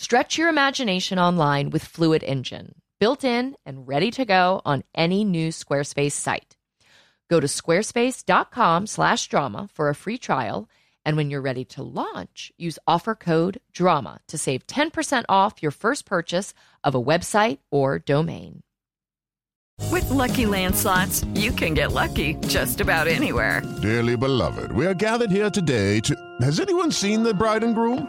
Stretch your imagination online with Fluid Engine, built in and ready to go on any new Squarespace site. Go to squarespace.com/drama for a free trial, and when you're ready to launch, use offer code DRAMA to save 10% off your first purchase of a website or domain. With Lucky Land slots, you can get lucky just about anywhere. Dearly beloved, we are gathered here today to. Has anyone seen the bride and groom?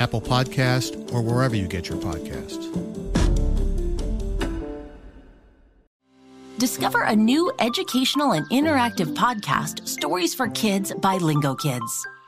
Apple Podcast, or wherever you get your podcasts. Discover a new educational and interactive podcast, Stories for Kids by Lingo Kids.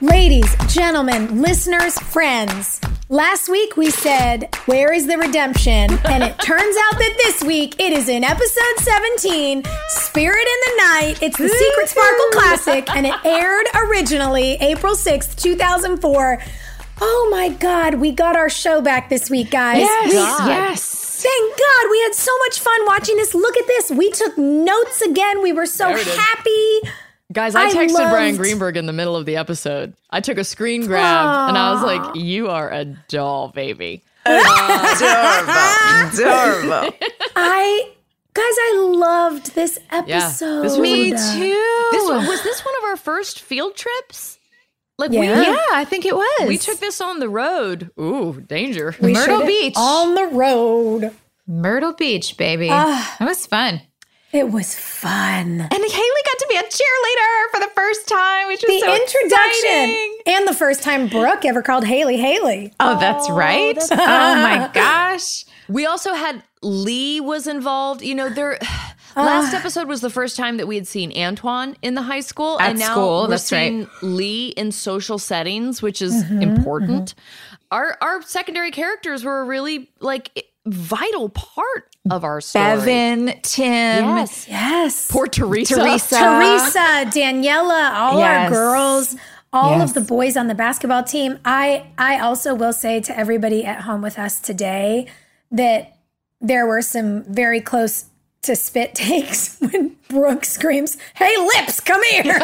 Ladies, gentlemen, listeners, friends. Last week we said, Where is the redemption? And it turns out that this week it is in episode 17, Spirit in the Night. It's the Secret Sparkle Classic, and it aired originally April 6th, 2004. Oh my God, we got our show back this week, guys. Yes, We- yes. Thank God we had so much fun watching this. Look at this. We took notes again. We were so happy. it is. Happy. Guys, I I texted Bryan Greenberg in the middle of the episode. I took a screen grab and I was like, "You are a doll, baby." Adorable. I guys, I loved this Yeah, episode. this Me a- too. This was, was this one of our first field trips? Like Yeah. we, yeah, I think it was. we took this on the road. Ooh, danger! We Myrtle Beach. on the road. Myrtle Beach, baby. Ah. that was fun. It was fun. And Haley got to be a cheerleader for the first time, which was the so introduction exciting. and the first time Brooke ever called Haley Haley. Oh, that's right. oh my gosh. We also had Lee was involved. You know, there. Last episode was the first time that we had seen Antwon in the high school, At and now school, we're that's right. seeing Lee in social settings, which is Mm-hmm, important. Our our secondary characters were a really like vital part of our story. Bevin, Tim, Yes. Yes. Poor Teresa. Teresa. Teresa, Daniela, all Yes. our girls, all Yes. of the boys on the basketball team. I I also will say to everybody at home with us today that there were some very close to spit takes when Brooke screams, "Hey lips, come here!"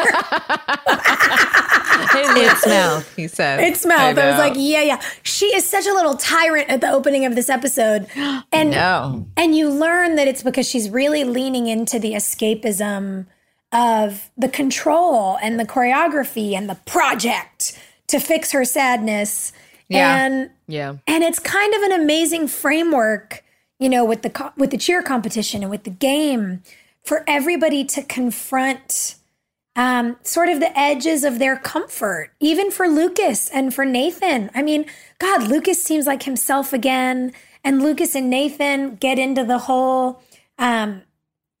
It's mouth, he said. It's mouth. I, was like, yeah, yeah. She is such a little tyrant at the opening of this episode. And No. and you learn that it's because she's really leaning into the escapism of the control and the choreography and the project to fix her sadness. Yeah. And Yeah. and it's kind of an amazing framework, you know, with the co- with the cheer competition and with the game for everybody to confront um, sort of the edges of their comfort, even for Lucas and for Nathan. I mean, God, Lucas seems like himself again, and Lucas and Nathan get into the whole um,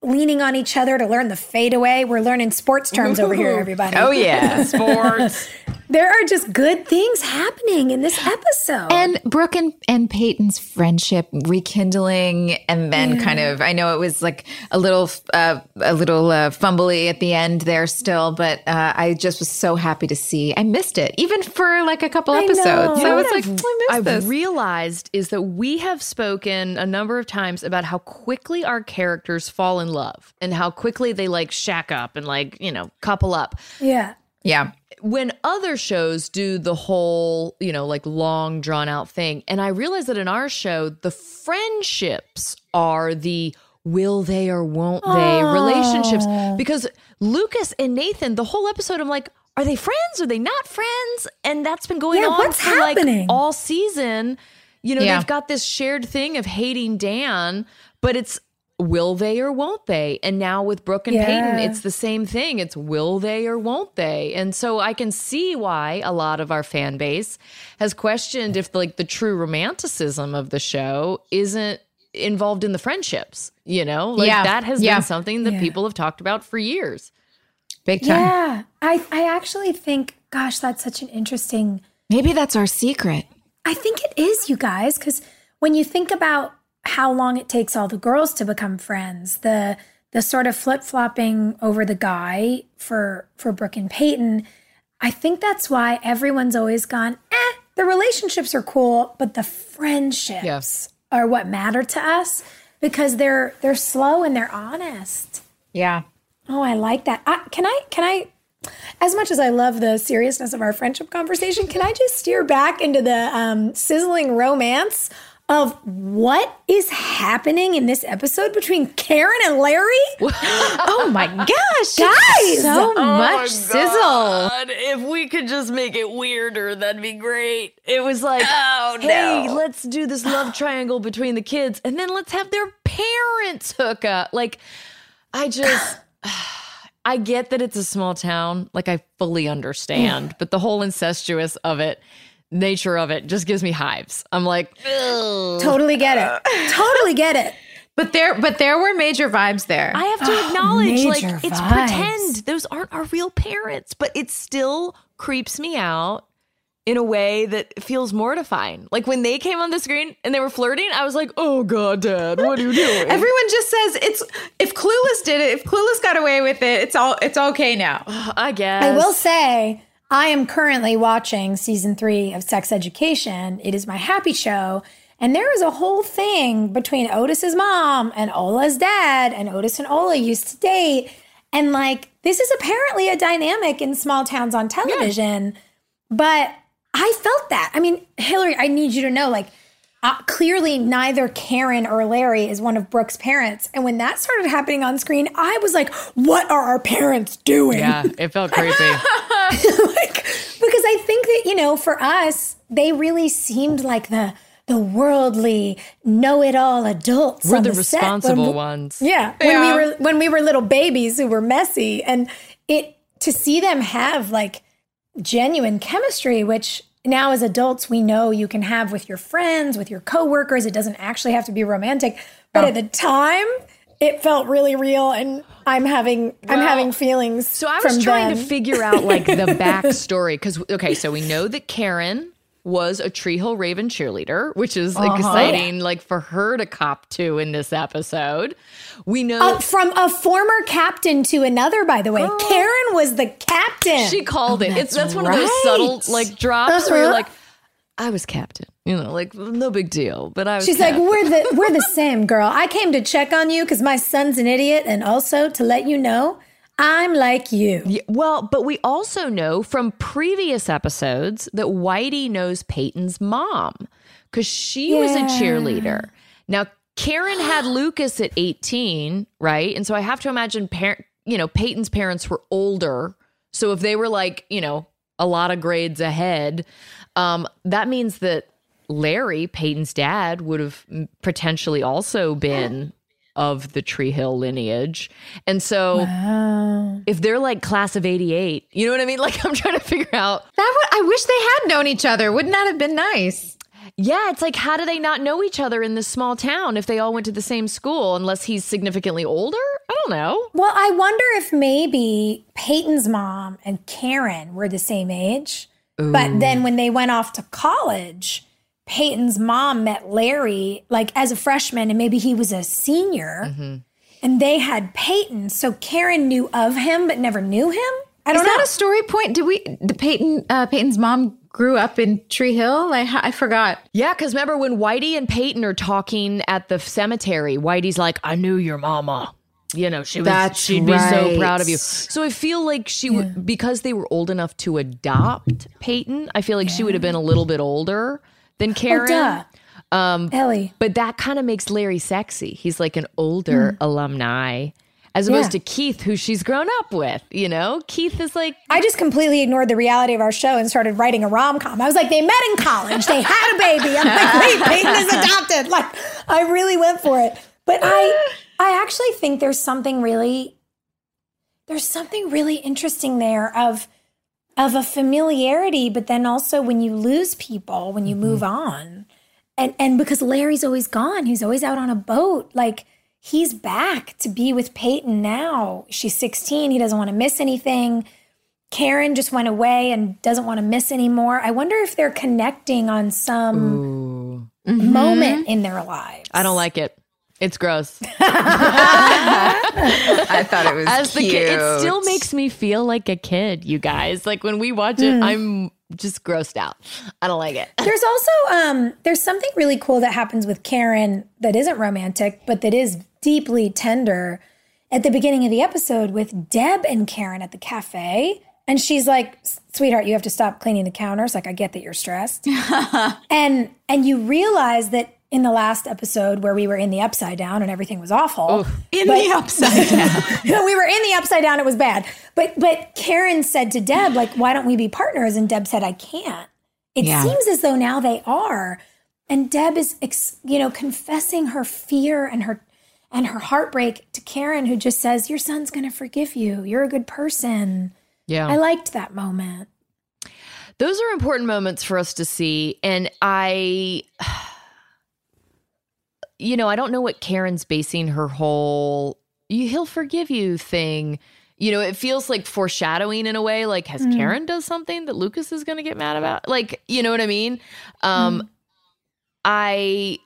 leaning on each other to learn the fadeaway. We're learning sports terms over here, everybody. Oh, yeah. Sports. there are just good things happening in this episode. And Brooke and, and Peyton's friendship rekindling, and then kind of, I know it was like a little, uh, a little uh, fumbly at the end there still, but uh, I just was so happy to see. I missed it, even for like a couple I episodes. know. So You I know was what like, I missed I've this. realized is that we have spoken a number of times about how quickly our characters fall in love and how quickly they like shack up and like, you know, couple up. yeah. yeah. When other shows do the whole, you know, like long drawn out thing, and I realize that in our show, the friendships are the will they or won't they relationships because Lucas and Nathan, the whole episode, I'm like, are they friends? Are they not friends? And that's been going Yeah, on what's for happening? like all season. You know, Yeah. they've got this shared thing of hating Dan, but it's will they or won't they? And now with Brooke and Yeah. Peyton, it's the same thing. It's will they or won't they? And so I can see why a lot of our fan base has questioned if like the true romanticism of the show isn't involved in the friendships, you know? Like Yeah. that has Yeah. been something that Yeah. people have talked about for years. Big time. Yeah. I, I actually think, gosh, that's such an interesting Maybe that's our secret. I think it is, you guys, because when you think about how long it takes all the girls to become friends, the the sort of flip flopping over the guy for for Brooke and Peyton, I think that's why everyone's always gone. Eh, the relationships are cool, but the friendships are what matter to us because they're they're slow and they're honest. Yeah. Oh, I like that. I, can I? Can I? As much as I love the seriousness of our friendship conversation, can I just steer back into the um, sizzling romance of what is happening in this episode between Karen and Larry? Oh my gosh. Guys! So oh much sizzle. if we could just make it weirder, that'd be great. It was like, Oh, hey, no. let's do this love triangle between the kids, and then let's have their parents hook up. Like, I just. I get that it's a small town, like I fully understand, but the whole incestuous of it, nature of it, just gives me hives. I'm like, Ugh. Totally get it. Totally get it. But there but there were major vibes there. I have to oh, acknowledge, like, major it's pretend. Those aren't our real parents, but it still creeps me out in a way that feels mortifying. Like when they came on the screen and they were flirting, I was like, oh God, Dad, what are you doing? Everyone just says it's if Clueless did it, if Clueless got away with it, it's all it's okay now. I guess. I will say, I am currently watching season three of Sex Education. It is my happy show. And there is a whole thing between Otis's mom and Ola's dad, and Otis and Ola used to date. And like, this is apparently a dynamic in small towns on television. But I felt that. I mean, Hilarie, I need you to know, like, uh, clearly neither Karen or Larry is one of Brooke's parents. And when that started happening on screen, I was like, what are our parents doing? Yeah, it felt creepy. like because I think that you know for us they really seemed like the the worldly, know-it-all adults. We're on the set responsible when- ones. Yeah, when we were when we were little babies who were messy, and it to see them have like genuine chemistry, which now as adults we know you can have with your friends, with your coworkers. It doesn't actually have to be romantic, but Oh. at the time, it felt really real, and I'm having I'm having feelings. So I was trying to figure out like the backstory because okay, so we know that Karen was a Tree Hill Raven cheerleader, which is Uh-huh. exciting, like for her to cop to in this episode. We know Uh, from a former captain to another, by the way. Karen was the captain. she called it. It's that's one of those right. subtle like drops where you're Uh-huh. like, I was captain, you know, like no big deal, but I was. She's like, we're the we're the same, girl. I came to check on you because my son's an idiot, and also to let you know I'm like you. Yeah, well, but we also know from previous episodes that Whitey knows Peyton's mom because she was a cheerleader. Now, Karen had Lucas at 18, right? And so I have to imagine, par- you know, Peyton's parents were older. So if they were like, you know, a lot of grades ahead, um, that means that Larry, Peyton's dad, would have potentially also been of the Tree Hill lineage. And so if they're like class of 88, you know what I mean? Like I'm trying to figure out. That would, I wish they had known each other. Wouldn't that have been nice? Yeah, it's like how do they not know each other in this small town if they all went to the same school unless he's significantly older? I don't know. Well, I wonder if maybe Peyton's mom and Karen were the same age. But then when they went off to college, Peyton's mom met Larry like as a freshman and maybe he was a senior. And they had Peyton. So Karen knew of him but never knew him. I don't Is know. that a story point? Did we? The Peyton, uh, Peyton's mom grew up in Tree Hill. I, I forgot. Yeah, because remember when Whitey and Peyton are talking at the cemetery, Whitey's like, I knew your mama. You know, she was That's she'd be so proud of you. So I feel like she would because they were old enough to adopt Peyton, I feel like she would have been a little bit older than Karen. duh. Um Ellie. But that kind of makes Larry sexy. He's like an older alumni. As opposed Yeah. to Keith, who she's grown up with, you know? Keith is like I just completely ignored the reality of our show and started writing a rom com. I was like, they met in college, they had a baby. I'm like, wait, Peyton is adopted. Like, I really went for it. But I, I actually think there's something really, there's something really interesting there of, of a familiarity, but then also when you lose people, when you move mm-hmm. on, and and because Larry's always gone, he's always out on a boat, like. He's back to be with Peyton now. She's 16. He doesn't want to miss anything. Karen just went away and doesn't want to miss anymore. I wonder if they're connecting on some mm-hmm. moment in their lives. I don't like it. It's gross. I thought it was As the cute. kid, it still makes me feel like a kid, you guys. Like when we watch it, I'm just grossed out. I don't like it. There's also um there's something really cool that happens with Karen that isn't romantic, but that is deeply tender at the beginning of the episode with Deb and Karen at the cafe. And she's like, sweetheart, you have to stop cleaning the counters. Like, I get that you're stressed. and and you realize that in the last episode where we were in the upside down and everything was awful. in but- the upside down. we were in the upside down. It was bad. But but Karen said to Deb, like, why don't we be partners? And Deb said, I can't. It Yeah. seems as though now they are. And Deb is, ex- you know, confessing her fear and her and her heartbreak to Karen, who just says, "Your son's going to forgive you. You're a good person." Yeah. I liked that moment. Those are important moments for us to see. And I, you know, I don't know what Karen's basing her whole "you- he'll forgive you thing. You know, it feels like foreshadowing in a way. Like, has Mm. Karen does something that Lucas is going to get mad about? Like, you know what I mean? Um, Mm. I,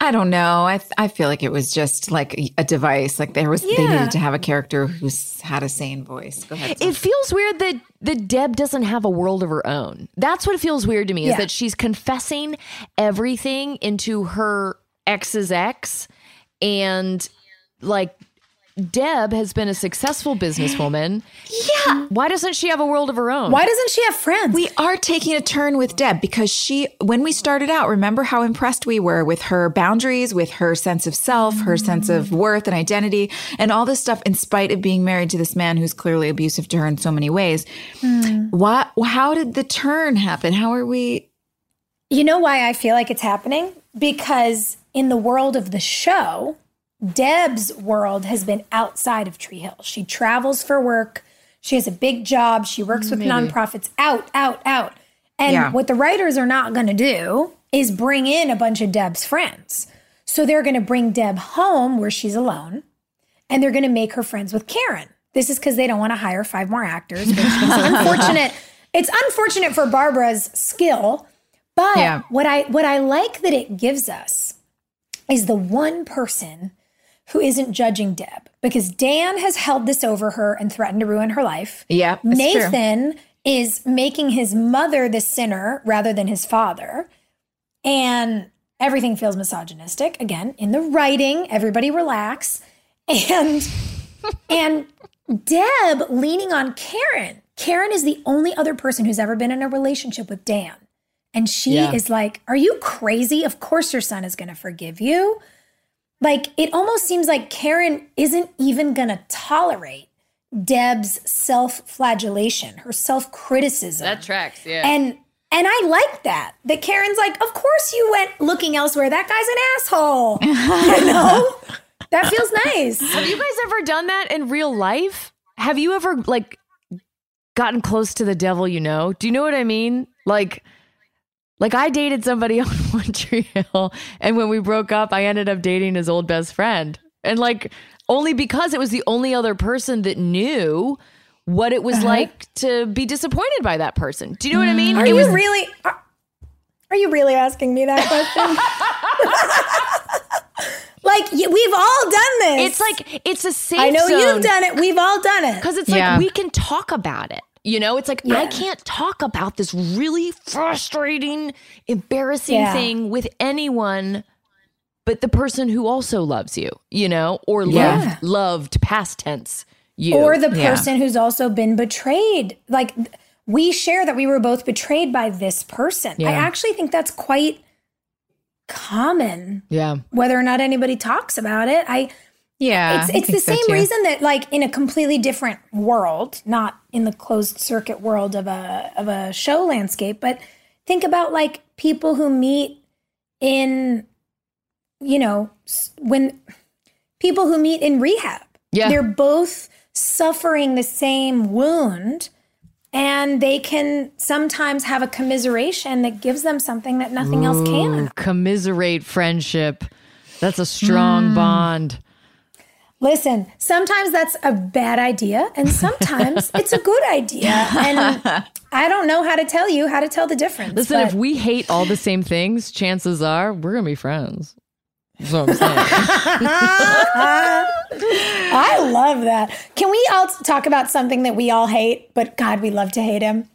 I don't know. I I feel like it was just like a device. Like there was they needed to have a character who's had a sane voice. Go ahead. it feels weird that that Deb doesn't have a world of her own. That's what feels weird to me is that she's confessing everything into her ex's ex and like Deb has been a successful businesswoman. Yeah. Why doesn't she have a world of her own? Why doesn't she have friends? We are taking a turn with Deb because she, when we started out, remember how impressed we were with her boundaries, with her sense of self, her sense of worth and identity, and all this stuff, in spite of being married to this man who's clearly abusive to her in so many ways. What, how did the turn happen? How are we? You know why I feel like it's happening? Because in the world of the show, Deb's world has been outside of Tree Hill. She travels for work. She has a big job. She works with Maybe. nonprofits out, out, out. And Yeah. what the writers are not going to do is bring in a bunch of Deb's friends. So they're going to bring Deb home where she's alone and they're going to make her friends with Karen. This is because they don't want to hire five more actors, which is unfortunate. It's unfortunate for Barbara's skill, but Yeah. what I what I like that it gives us is the one person who isn't judging Deb because Dan has held this over her and threatened to ruin her life. Yeah, it's true. Nathan is making his mother the sinner rather than his father. And everything feels misogynistic. Again, in the writing, everybody relax. And and Deb leaning on Karen. Karen is the only other person who's ever been in a relationship with Dan. And she Yeah. is like, Are you crazy? Of course your son is going to forgive you. Like, it almost seems like Karen isn't even going to tolerate Deb's self flagellation, her self criticism. That tracks, yeah. And and I like that. That Karen's like, of course you went looking elsewhere. That guy's an asshole. you know? That feels nice. Have you guys ever done that in real life? Have you ever like gotten close to the devil you know? Do you know what I mean? Like like I dated somebody on One Tree Hill and when we broke up I ended up dating his old best friend. And like only because it was the only other person that knew what it was Uh-huh. like to be disappointed by that person. Do you know what I mean? Are It you was really are, are you really asking me that question? like we've all done this. It's like it's a safe I know zone. you've done it. We've all done it. Because it's Yeah. like we can talk about it. You know, it's like I can't talk about this really frustrating, embarrassing Yeah. thing with anyone but the person who also loves you, you know, or Yeah. loved loved past tense you. or the Yeah. person who's also been betrayed. Like we share that we were both betrayed by this person. I actually think that's quite common yeah. whether or not anybody talks about it. I Yeah. it's it's the so same too. reason that like in a completely different world, not in the closed circuit world of a of a show landscape, but think about like people who meet in you know, when people who meet in rehab. Yeah. They're both suffering the same wound and they can sometimes have a commiseration that gives them something that nothing else can. Commiserate friendship. That's a strong mm. bond. Listen, sometimes that's a bad idea, and sometimes it's a good idea. And I don't know how to tell you how to tell the difference. Listen, but if we hate all the same things, chances are we're gonna be friends. That's what I'm saying. I love that. Can we all talk about something that we all hate, but God, we love to hate him?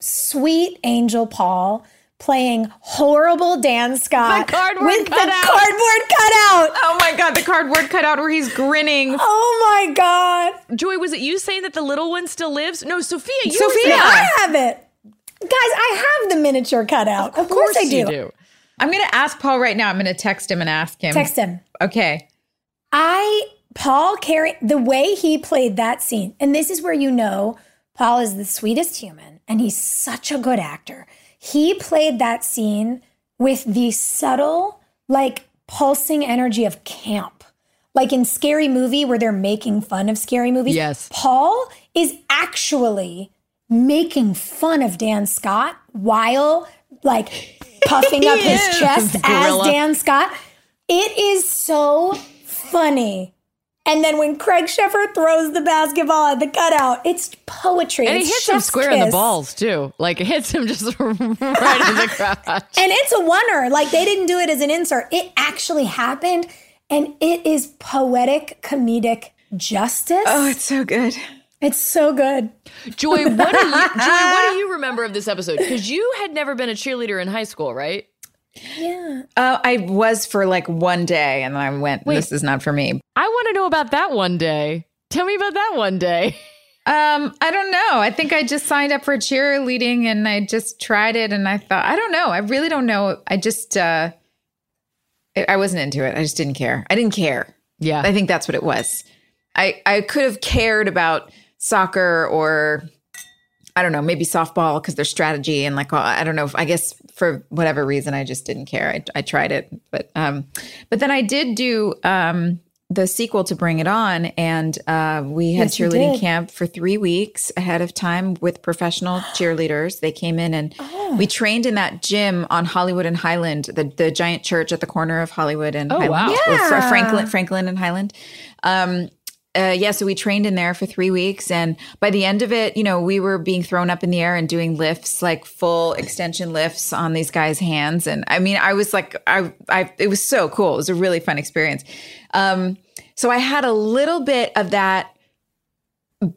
Sweet Angel Paul playing horrible Dan Scott The cardboard with the cardboard cutout. Oh my god, the cardboard cutout where he's grinning. Oh my God. Joy, was it you saying that the little one still lives? No, Sophia, you Sophia. were I have it. Guys, I have the miniature cutout. Of course, I do. you do. I'm gonna ask Paul right now. I'm gonna text him and ask him. Text him. Okay. I Paul carry the way he played that scene, and this is where you know Paul is the sweetest human, and he's such a good actor. He played that scene with the subtle, like pulsing energy of camp. Like in Scary Movie, where they're making fun of scary movies. Yes. Paul is actually making fun of Dan Scott while like puffing up his is. chest as Dan Scott. It is so funny. And then when Craig Sheffer throws the basketball at the cutout, it's poetry. And he It's hits him chef's square in the balls too. Like it hits him just right in the crotch. And it's a oneer. Like they didn't do it as an insert. It actually happened. And it is poetic comedic justice. Oh, it's so good. It's so good. Joy, what do you Joy, what do you remember of this episode? Because you had never been a cheerleader in high school, right? Yeah. Uh, I was for like one day, and then I went. This is not for me. I want to know about that one day. Tell me about that one day. Um, I don't know. I think I just signed up for cheerleading, and I just tried it, and I thought, I don't know. I really don't know. I just, uh, I I wasn't into it. I just didn't care. I didn't care. Yeah. I think that's what it was. I I could have cared about soccer or I don't know, maybe softball because there's strategy and like I don't know. I guess for whatever reason, I just didn't care. I, I tried it, but um, but then I did do um the sequel to Bring It On, and uh, we had Yes, cheerleading camp for three weeks ahead of time with professional cheerleaders. They came in and Oh. we trained in that gym on Hollywood and Highland, the the giant church at the corner of Hollywood and Oh, Highland, wow. Yeah. Franklin, Franklin and Highland. Um, uh, yeah, so we trained in there for three weeks, and by the end of it, you know, we were being thrown up in the air and doing lifts, like full extension lifts on these guys' hands. And I mean, I was like, I, I, it was so cool. It was a really fun experience. Um, so I had a little bit of that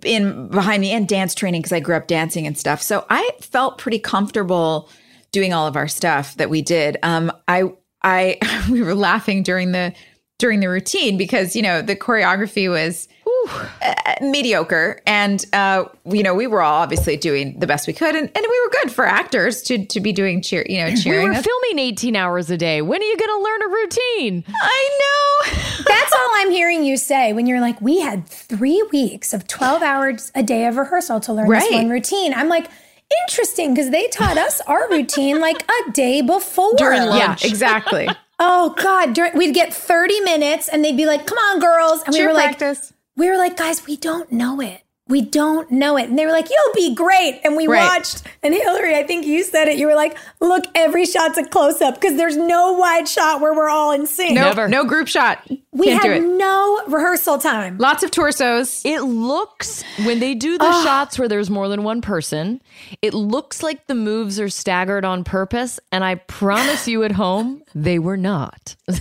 in behind me and dance training because I grew up dancing and stuff. So I felt pretty comfortable doing all of our stuff that we did. Um, I, I, we were laughing during the during the routine because you know the choreography was uh, mediocre, and uh, you know we were all obviously doing the best we could, and, and we were good for actors to to be doing cheer, you know, cheering. We were us. filming 18 hours a day. When are you going to learn a routine? I know. That's all I'm hearing you say when you're like, we had three weeks of 12 hours a day of rehearsal to learn Right. this one routine. I'm like, interesting, because they taught us our routine like a day before. During lunch. Yeah, exactly. Oh God, during, we'd get 30 minutes and they'd be like, come on, girls. And we Cheer were practice. like, we were like, guys, we don't know it. We don't know it. And they were like, you'll be great. And we Right. watched. And Hilarie, I think you said it. You were like, look, every shot's a close up because there's no wide shot where we're all in sync. No, no group shot. We Can't do had no rehearsal time. Lots of torsos. It looks, when they do the shots where there's more than one person, it looks like the moves are staggered on purpose. And I promise you at home, they were not. no,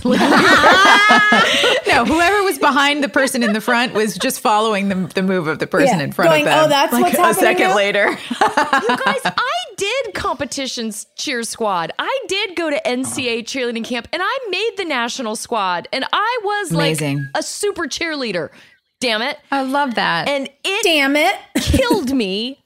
whoever was behind the person in the front was just following the, the move of the person Yeah, in front going, of them. "Oh, that's like what's a happening second now?" later. you guys, I did competitions cheer squad. I did go to NCA cheerleading camp and I made the national squad and I was Amazing. like a super cheerleader. Damn it. I love that. And it Damn it. killed me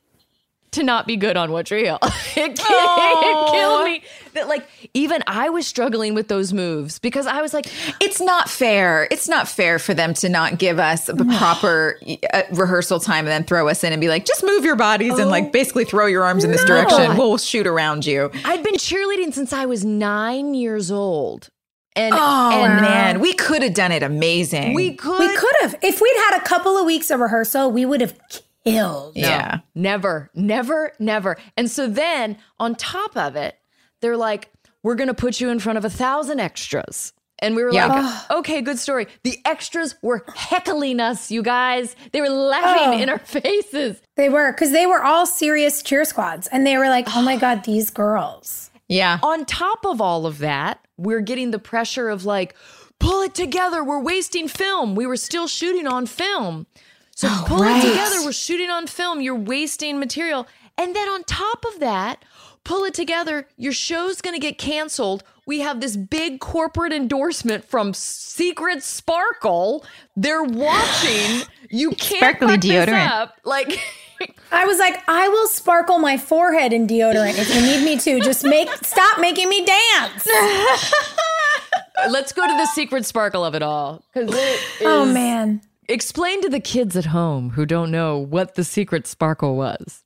to not be good on what reel. it, it killed me that like even I was struggling with those moves because I was like, it's not fair. It's not fair for them to not give us the proper uh, rehearsal time and then throw us in and be like, just move your bodies and like basically throw your arms in this no. direction. We'll shoot around you. I'd been cheerleading since I was nine years old. And, Oh and man, we could have done it amazing. we could We could have. If we'd had a couple of weeks of rehearsal, we would have killed. yeah. Never, never, never. And so then on top of it, they're like, we're going to put you in front of a thousand extras. And we were Yeah. like, oh, okay, good story. The extras were heckling us, you guys. They were laughing Oh. in our faces. They were, because they were all serious cheer squads. And they were like, oh my God, these girls. Yeah. On top of all of that, we're getting the pressure of like, pull it together. We're wasting film. We were still shooting on film. So oh, pull right. it together. We're shooting on film. You're wasting material. And then on top of that, pull it together. Your show's going to get canceled. We have this big corporate endorsement from Secret Sparkle. They're watching. You can't Sparkly fuck this up. Like I was like, I will sparkle my forehead in deodorant if you need me to. Just make stop making me dance. Let's go to the secret sparkle of it all. Because Oh man. Explain to the kids at home who don't know what the secret sparkle was.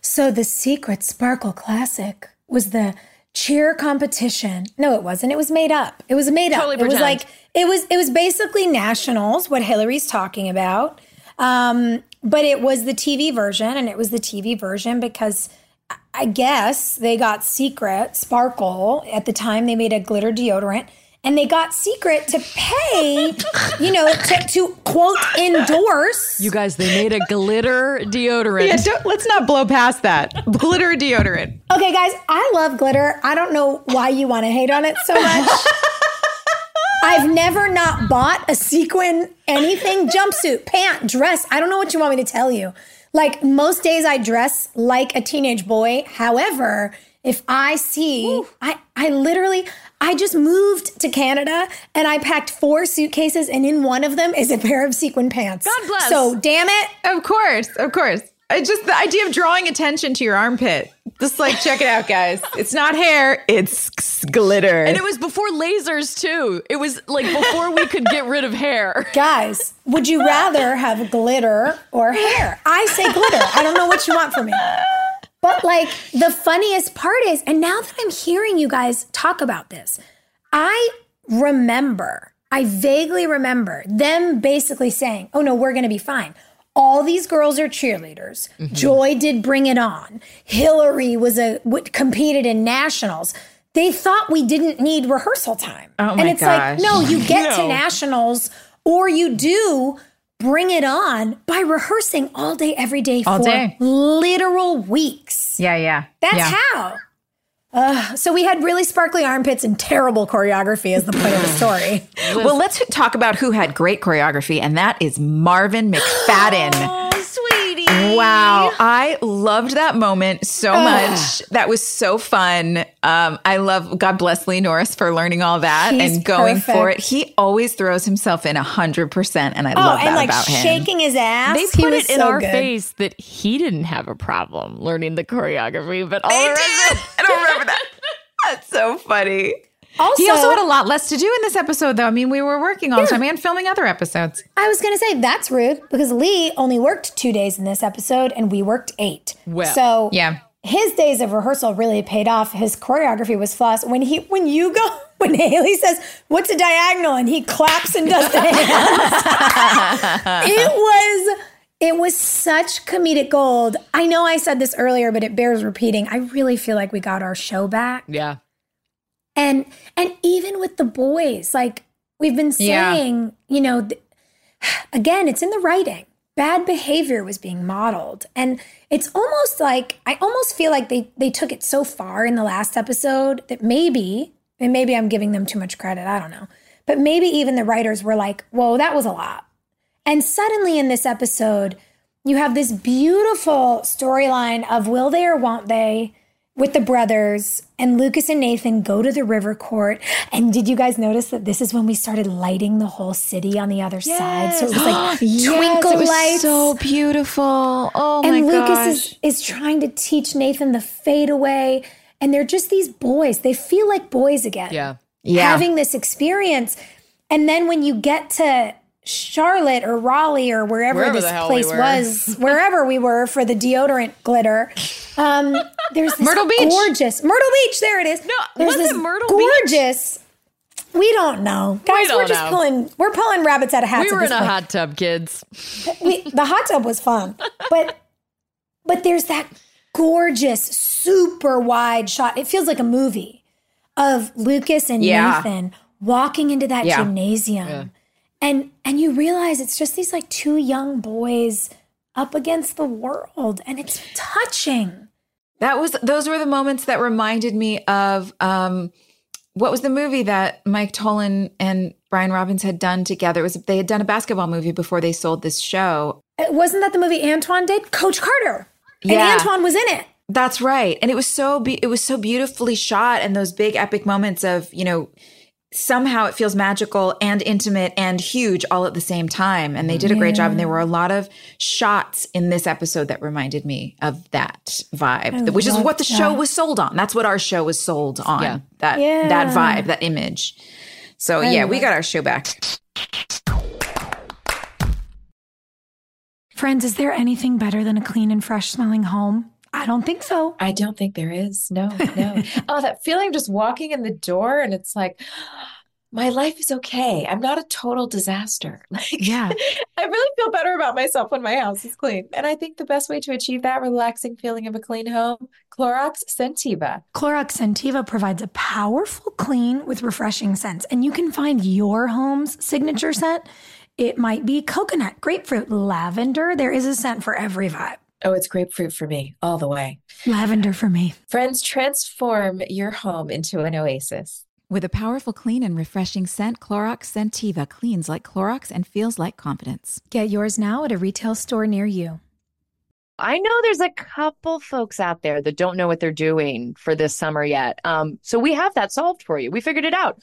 So the Secret Sparkle Classic was the cheer competition. No, it wasn't. It was made up. It was made Totally up. It was like it was it was basically nationals, what Hilarie's talking about. Um, but it was the TV version, and it was the TV version because I- I guess they got Secret Sparkle at the time. They made a glitter deodorant. And they got Secret to pay, you know, to, to quote endorse You guys, they made a glitter deodorant. Yeah, don't, let's not blow past that. Glitter deodorant. Okay, guys, I love glitter. I don't know why you want to hate on it so much. I've never not bought a sequin anything, jumpsuit, pant, dress. I don't know what you want me to tell you. Like most days I dress like a teenage boy. However, if I see I I literally I just moved to Canada and I packed four suitcases and in one of them is a pair of sequin pants. God bless. So, damn it. Of course, of course. I just the idea of drawing attention to your armpit. Just like check it out, guys. It's not hair, it's glitter. And it was before lasers, too. It was like before we could get rid of hair. Guys, would you rather have glitter or hair? I say glitter. I don't know what you want from me. But like the funniest part is, and now that I'm hearing you guys talk about this, I remember, I vaguely remember them basically saying, oh no, we're going to be fine. All these girls are cheerleaders. Mm-hmm. Joy did Bring It On. Hilarie was a w- competed in nationals. They thought we didn't need rehearsal time. Oh and it's gosh. like, no, you get to nationals or you do bring it on by rehearsing all day, every day All for day. literal weeks. Yeah, yeah. That's yeah. how. Uh, so we had really sparkly armpits and terrible choreography as the point of the story. Well, let's talk about who had great choreography, and that is Marvin McFadden. Sweetie. Wow, I loved that moment so much. That was so fun. Um, I love God bless Lee Norris for learning all that He's and going for it. He always throws himself in a hundred percent, and I Oh, love that and like about him. shaking his ass. They He put was it in so our good. face that he didn't have a problem learning the choreography, but all They the rest did. I don't remember that. That's so funny. Also, he also had a lot less to do in this episode, though. I mean, we were working all the time and filming other episodes. I was going to say that's rude because Lee only worked two days in this episode and we worked eight. Well, so yeah. his days of rehearsal really paid off. His choreography was flawless. When he, when you go, when Haley says, "What's a diagonal?" and he claps and does the hands, it was. It was such comedic gold. I know I said this earlier, but it bears repeating. I really feel like we got our show back. Yeah. And and even with the boys like we've been Yeah. saying you know th- again it's in the writing. Bad behavior was being modeled. And it's almost like i almost feel like they they took it so far in the last episode that maybe and maybe i'm giving them too much credit i don't know but maybe even the writers were like whoa that was a lot. And suddenly in this episode, you have this beautiful storyline of will they or won't they with the brothers and Lucas and Nathan go to the river court. And did you guys notice that this is when we started lighting the whole city on the other side? So it was like twinkle it was lights. so beautiful. Oh my god. and my Lucas gosh. is, is trying to teach Nathan the fadeaway. And they're just these boys. They feel like boys again Yeah. Yeah. having this experience. And then when you get to Charlotte or Raleigh or wherever, Wherever this hell we place was, wherever we were for the deodorant glitter, um, there's this Myrtle Beach. gorgeous Myrtle Beach. There it is. No, was it Myrtle Beach? gorgeous. We don't know, guys. don't we're just know. pulling. We're pulling rabbits out of hats. We were in a point hot tub, kids. we, the hot tub was fun, but but there's that gorgeous, super wide shot. It feels like a movie of Lucas and Yeah. Nathan walking into that Yeah. gymnasium, and and you realize it's just these like two young boys up against the world, and it's touching. That was those were the moments that reminded me of um what was the movie that Mike Tollin and Brian Robbins had done together? It was they had done a basketball movie before they sold this show. It wasn't that the movie Antwon did? Coach Carter, and Yeah. Antwon was in it. That's right. And it was so be- it was so beautifully shot and those big epic moments of, you know, somehow it feels magical and intimate and huge all at the same time. And they did a great job. And there were a lot of shots in this episode that reminded me of that vibe I which is what the show was sold on. That's what our show was sold on. Yeah. that Yeah. that vibe that image. So I yeah we got our show back. Friends, is there anything better than a clean and fresh smelling home? I don't think so. I don't think there is. No, no. oh, that feeling of just walking in the door and it's like, my life is okay. I'm not a total disaster. Like, Yeah. I really feel better about myself when my house is clean. And I think the best way to achieve that relaxing feeling of a clean home, Clorox Sentiva. Clorox Sentiva provides a powerful clean with refreshing scents, and you can find your home's signature scent. It might be coconut, grapefruit, lavender. There is a scent for every vibe. Oh, it's grapefruit for me, all the way. Lavender for me. Friends, transform your home into an oasis. with a powerful clean and refreshing scent Clorox Sentiva cleans like Clorox and feels like confidence Get yours now at a retail store near you. I know there's a couple folks out there that don't know what they're doing for this summer yet. Um, so we have that solved for you. We figured it out.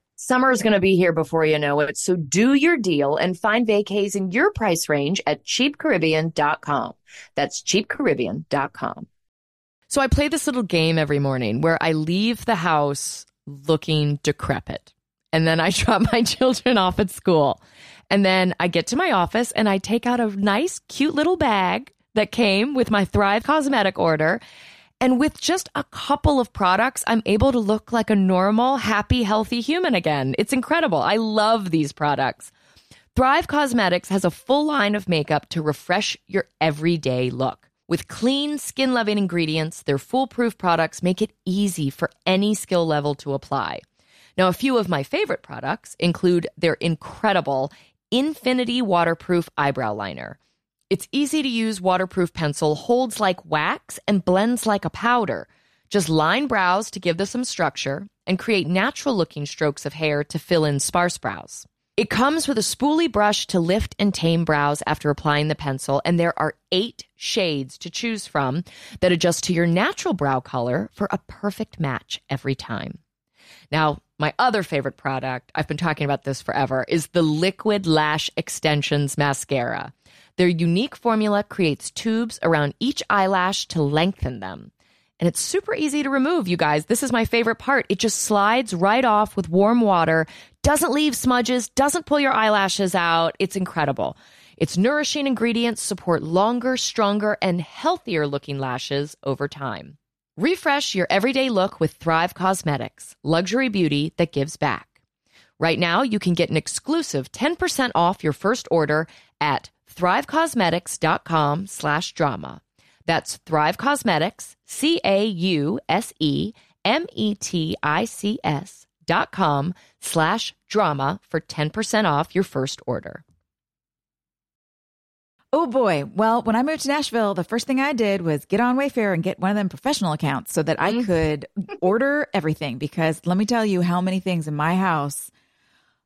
Summer is going to be here before you know it. So do your deal and find vacays in your price range at cheapcaribbean.com. That's cheapcaribbean.com. So I play this little game every morning where I leave the house looking decrepit. And then I drop my children off at school. And then I get to my office and I take out a nice, cute little bag that came with my Thrive cosmetic order. And with just a couple of products, I'm able to look like a normal, happy, healthy human again. It's incredible. I love these products. Thrive Causemetics has a full line of makeup to refresh your everyday look. With clean, skin loving ingredients, their foolproof products make it easy for any skill level to apply. Now, a few of my favorite products include their incredible Infinity Waterproof Eyebrow Liner. Its easy to use waterproof pencil holds like wax and blends like a powder. Just line brows to give them some structure and create natural looking strokes of hair to fill in sparse brows. It comes with a spoolie brush to lift and tame brows after applying the pencil, and there are eight shades to choose from that adjust to your natural brow color for a perfect match every time. Now, my other favorite product, I've been talking about this forever, is the Liquid Lash Extensions Mascara. Their unique formula creates tubes around each eyelash to lengthen them. And it's super easy to remove, you guys. This is my favorite part. It just slides right off with warm water, doesn't leave smudges, doesn't pull your eyelashes out. It's incredible. Its nourishing ingredients support longer, stronger, and healthier looking lashes over time. Refresh your everyday look with Thrive Causemetics, luxury beauty that gives back. Right now, you can get an exclusive 10% off your first order at thrivecausemetics.com slash drama. That's Thrive Causemetics, C-A-U-S-E-M-E-T-I-C-S dot com slash drama for 10% off your first order. Oh boy. Well, when I moved to Nashville, the first thing I did was get on Wayfair and get one of them professional accounts so that I mm. could order everything. Because let me tell you how many things in my house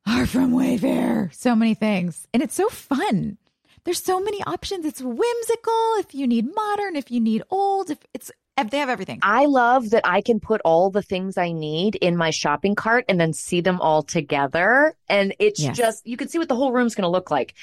are from Wayfair. So many things. And it's so fun. There's so many options. It's whimsical. If you need modern, if you need old, if it's they have everything. I love that I can put all the things I need in my shopping cart and then see them all together. And it's Yes. just, you can see what the whole room's going to look like.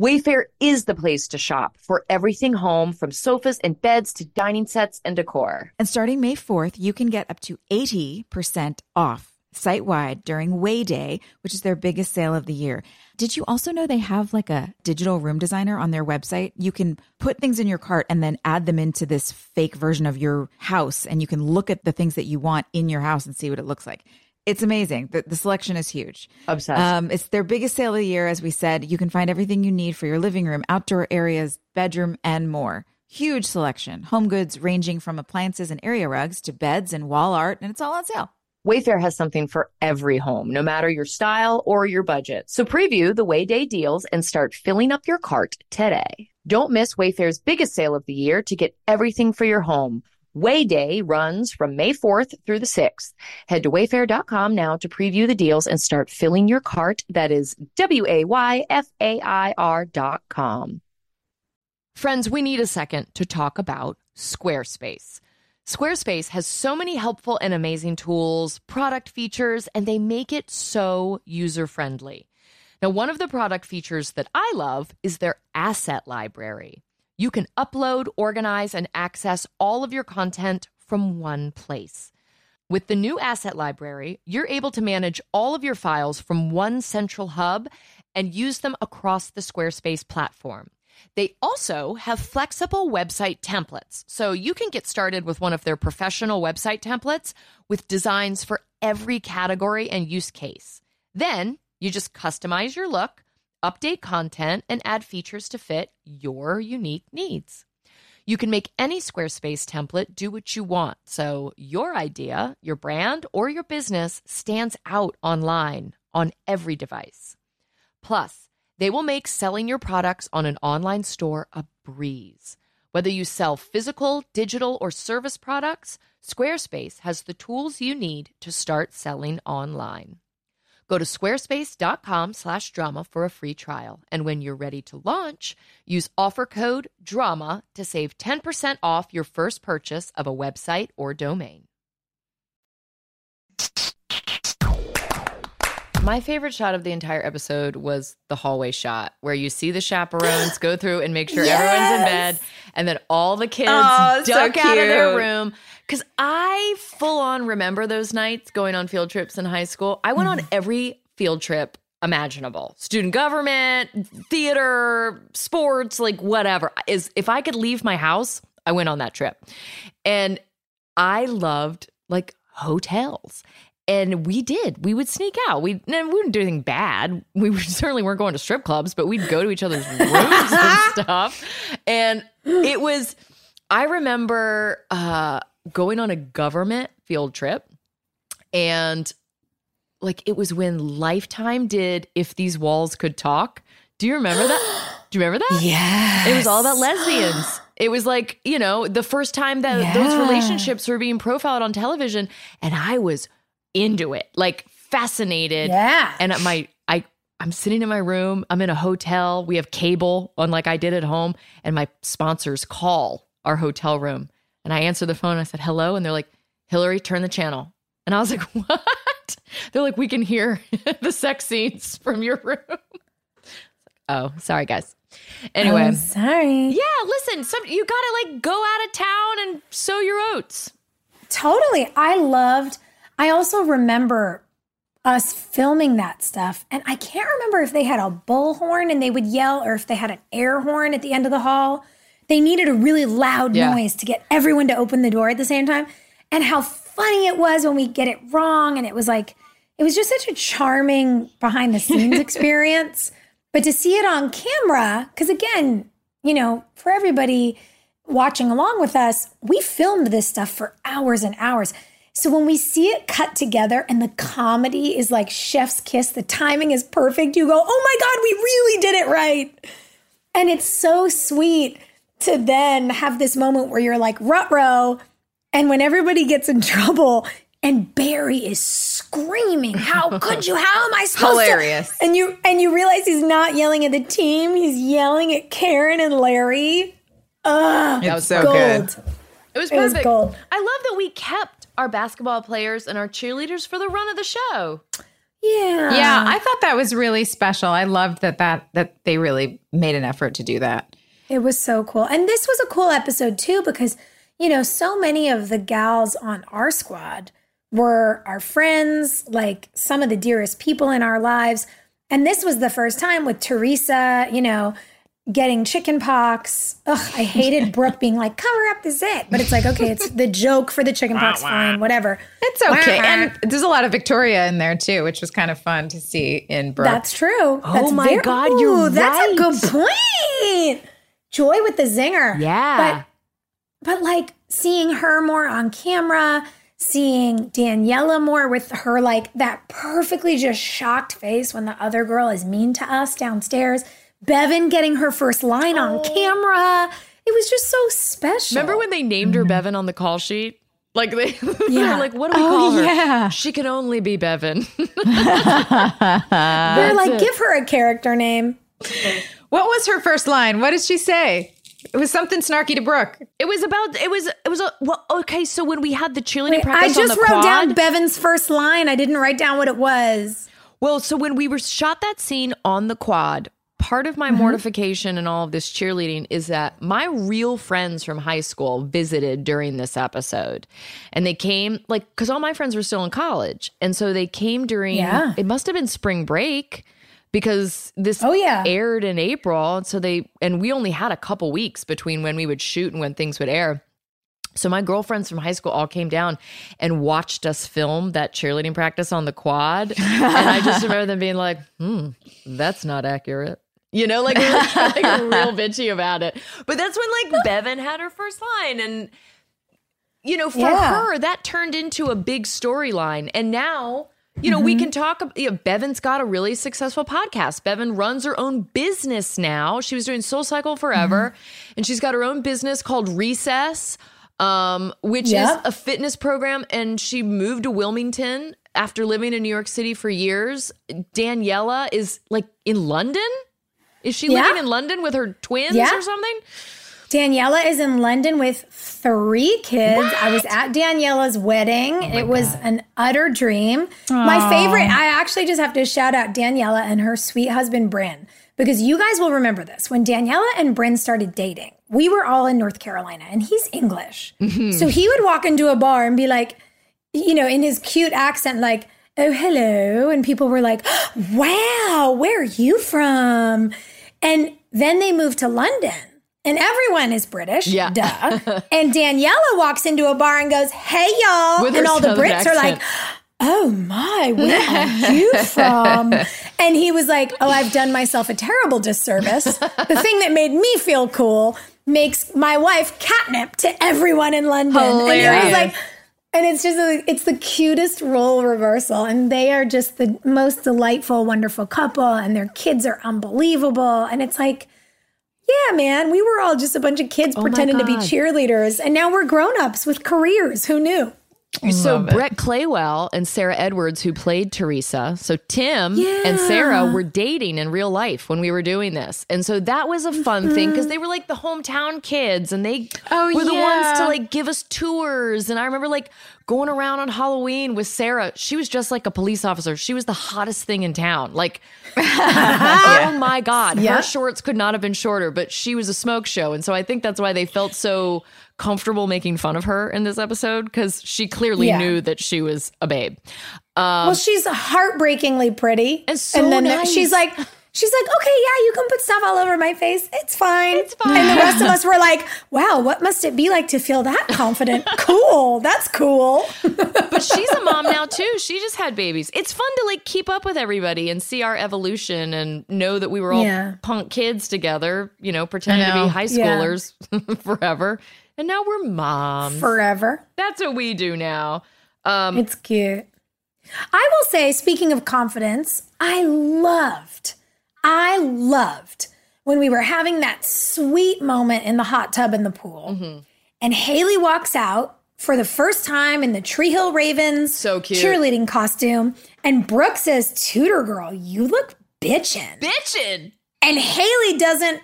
Wayfair is the place to shop for everything home from sofas and beds to dining sets and decor. And starting May 4th, you can get up to 80% off site wide during Way Day, which is their biggest sale of the year. Did you also know they have like a digital room designer on their website? You can put things in your cart and then add them into this fake version of your house, and you can look at the things that you want in your house and see what it looks like. It's amazing. The, the selection is huge. Obsessed. Um, it's their biggest sale of the year, as we said. You can find everything you need for your living room, outdoor areas, bedroom, and more. Huge selection. Home goods ranging from appliances and area rugs to beds and wall art, and it's all on sale. Wayfair has something for every home, no matter your style or your budget. So preview the Wayday deals and start filling up your cart today. Don't miss Wayfair's biggest sale of the year to get everything for your home. Wayday runs from May 4th through the 6th. Head to wayfair.com now to preview the deals and start filling your cart. That is W A Y F A I R dot com. Friends, we need a second to talk about Squarespace. Squarespace has so many helpful and amazing tools, product features, and they make it so user friendly. Now, one of the product features that I love is their asset library. You can upload, organize, and access all of your content from one place. With the new asset library, you're able to manage all of your files from one central hub and use them across the Squarespace platform. They also have flexible website templates, so you can get started with one of their professional website templates with designs for every category and use case. Then you just customize your look, update content, and add features to fit your unique needs. You can make any Squarespace template do what you want, so your idea, your brand, or your business stands out online on every device. Plus, They will make selling your products on an online store a breeze. Whether you sell physical, digital, or service products, Squarespace has the tools you need to start selling online. Go to squarespace.com slash drama for a free trial. And when you're ready to launch, use offer code DRAMA to save 10% off your first purchase of a website or domain. My favorite shot of the entire episode was the hallway shot where you see the chaperones go through and make sure Yes. everyone's in bed and then all the kids Oh, so duck out of their room. Because I full on remember those nights going on field trips in high school. I went on every field trip imaginable student government, theater, sports, like whatever. Is if I could leave my house, I went on that trip. And I loved like hotels. And we did. We would sneak out. We, we wouldn't do anything bad. We certainly weren't going to strip clubs, but we'd go to each other's rooms and stuff. And it was, I remember uh, going on a government field trip and like it was when Lifetime did If These Walls Could Talk. Do you remember that? Do you remember that? Yeah. It was all about lesbians. It was like, you know, the first time that those relationships were being profiled on television and I was into it, like fascinated. Yeah. And my I I'm sitting in my room, I'm in a hotel, we have cable unlike I did at home, and my sponsors call our hotel room. And I answer the phone, I said, hello, and they're like, Hilarie, turn the channel. And I was like, what? They're like, we can hear the sex scenes from your room. Oh, sorry, guys. Anyway, I'm sorry. yeah, listen, some you gotta like go out of town and sow your oats. Totally. I loved, I also remember us filming that stuff. And I can't remember if they had a bullhorn and they would yell or if they had an air horn at the end of the hall. They needed a really loud Yeah. noise to get everyone to open the door at the same time. And how funny it was when we get it wrong. And it was like, it was just such a charming behind the scenes experience. But to see it on camera, because again, you know, for everybody watching along with us, we filmed this stuff for hours and hours. So when we see it cut together and the comedy is like chef's kiss, the timing is perfect, you go, oh my God, we really did it right. And it's so sweet to then have this moment where you're like, rut row. And when everybody gets in trouble and Barry is screaming, How could you? How am I supposed Hilarious. to? And you and you realize he's not yelling at the team, he's yelling at Karen and Larry. Ugh, was so gold. good. It was It was perfect. gold. I love that we kept our basketball players and our cheerleaders for the run of the show. Yeah. Yeah, I thought that was really special. I loved that that that they really made an effort to do that. It was so cool. And this was a cool episode too because, you know, so many of the gals on our squad were our friends, like some of the dearest people in our lives. And this was the first time with Teresa, you know, getting chicken pox. Ugh, I hated Brooke being like, cover up the zit. But it's like, okay, it's the joke for the chicken pox, fine, whatever. It's okay. and there's a lot of Victoria in there too, which was kind of fun to see in Brooke. That's true. Oh That's my very- God, you're Ooh, That's a good point. Joy with the zinger. Yeah. But, but like seeing her more on camera, seeing Daniela more with her like that perfectly just shocked face when the other girl is mean to us downstairs. Bevin getting her first line on oh. camera. It was just so special. Remember when they named her mm-hmm. Bevin on the call sheet? Like they, they Yeah. were like, what do we Oh, call her? yeah. She can only be Bevin. They're like, give her a character name. What was her first line? What did she say? It was something snarky to Brooke. It was about. It was. It was a. Well, okay. So when we had the cheerleading Wait, I practice just on the wrote quad, down Bevin's first line. I didn't write down what it was. Well, so when we were shot that scene on the quad, part of my mortification and all of this cheerleading is that my real friends from high school visited during this episode. And they came like cuz all my friends were still in college. And so they came during Yeah. it must have been spring break because this Oh, yeah. aired in April. And so they and we only had a couple weeks between when we would shoot and when things would air. So my girlfriends from high school all came down and watched us film that cheerleading practice on the quad. and I just remember them being like, hmm, that's not accurate. You know, like, like real bitchy about it. But that's when like Bevin had her first line. And, you know, for Yeah. her, that turned into a big storyline. And now you know, we can talk. You know, Bevin's got a really successful podcast. Bevin runs her own business now. She was doing Soul Cycle forever, and she's got her own business called Recess, um, which is a fitness program. And she moved to Wilmington after living in New York City for years. Daniela is like in London. Is she Yeah. living in London with her twins Yeah. or something? Daniela is in London with three kids. I was at Daniela's wedding. Oh it was an utter dream. My favorite, I actually just have to shout out Daniela and her sweet husband, Bryn, because you guys will remember this. When Daniela and Bryn started dating, we were all in North Carolina and he's English. Mm-hmm. So he would walk into a bar and be like, you know, in his cute accent, like, oh, hello. And people were like, wow, where are you from? And then they moved to London. And everyone is British, Yeah. duh. and Daniela walks into a bar and goes, "Hey, y'all!" With and all the Brits are like, "Oh my, where are you from?" and he was like, "Oh, I've done myself a terrible disservice. the thing that made me feel cool makes my wife catnip to everyone in London." And it was Hilarious. like, and it's just a, it's the cutest role reversal, and they are just the most delightful, wonderful couple, and their kids are unbelievable, and it's like. Yeah, man, we were all just a bunch of kids Oh pretending to be cheerleaders, and now we're grown-ups with careers. Who knew? So Brett Claywell and Sarah Edwards, who played Teresa, so Tim and Sarah were dating in real life when we were doing this, and so that was a fun thing because they were like the hometown kids, and they Oh, were the ones to like give us tours. And I remember like going around on Halloween with Sarah. She was just like a police officer. She was the hottest thing in town. Like, oh my god, her shorts could not have been shorter, but she was a smoke show, and so I think that's why they felt so comfortable making fun of her in this episode because she clearly Yeah. knew that she was a babe. Um, well, she's heartbreakingly pretty, And so then nice. she's like, she's like, okay, yeah, you can put stuff all over my face. It's fine. It's fine. And the rest of us were like, wow, what must it be like to feel that confident? cool. That's cool. but she's a mom now too. She just had babies. It's fun to like keep up with everybody and see our evolution and know that we were all Yeah. punk kids together, you know, pretending to be high Yeah. schoolers forever. And now we're moms. Forever. That's what we do now. Um, It's cute. I will say, speaking of confidence, I loved, I loved when we were having that sweet moment in the hot tub in the pool. Mm-hmm. And Haley walks out for the first time in the Tree Hill Ravens So cute. cheerleading costume. And Brooke says, Tutor girl, you look bitchin'. bitchin'. And Haley doesn't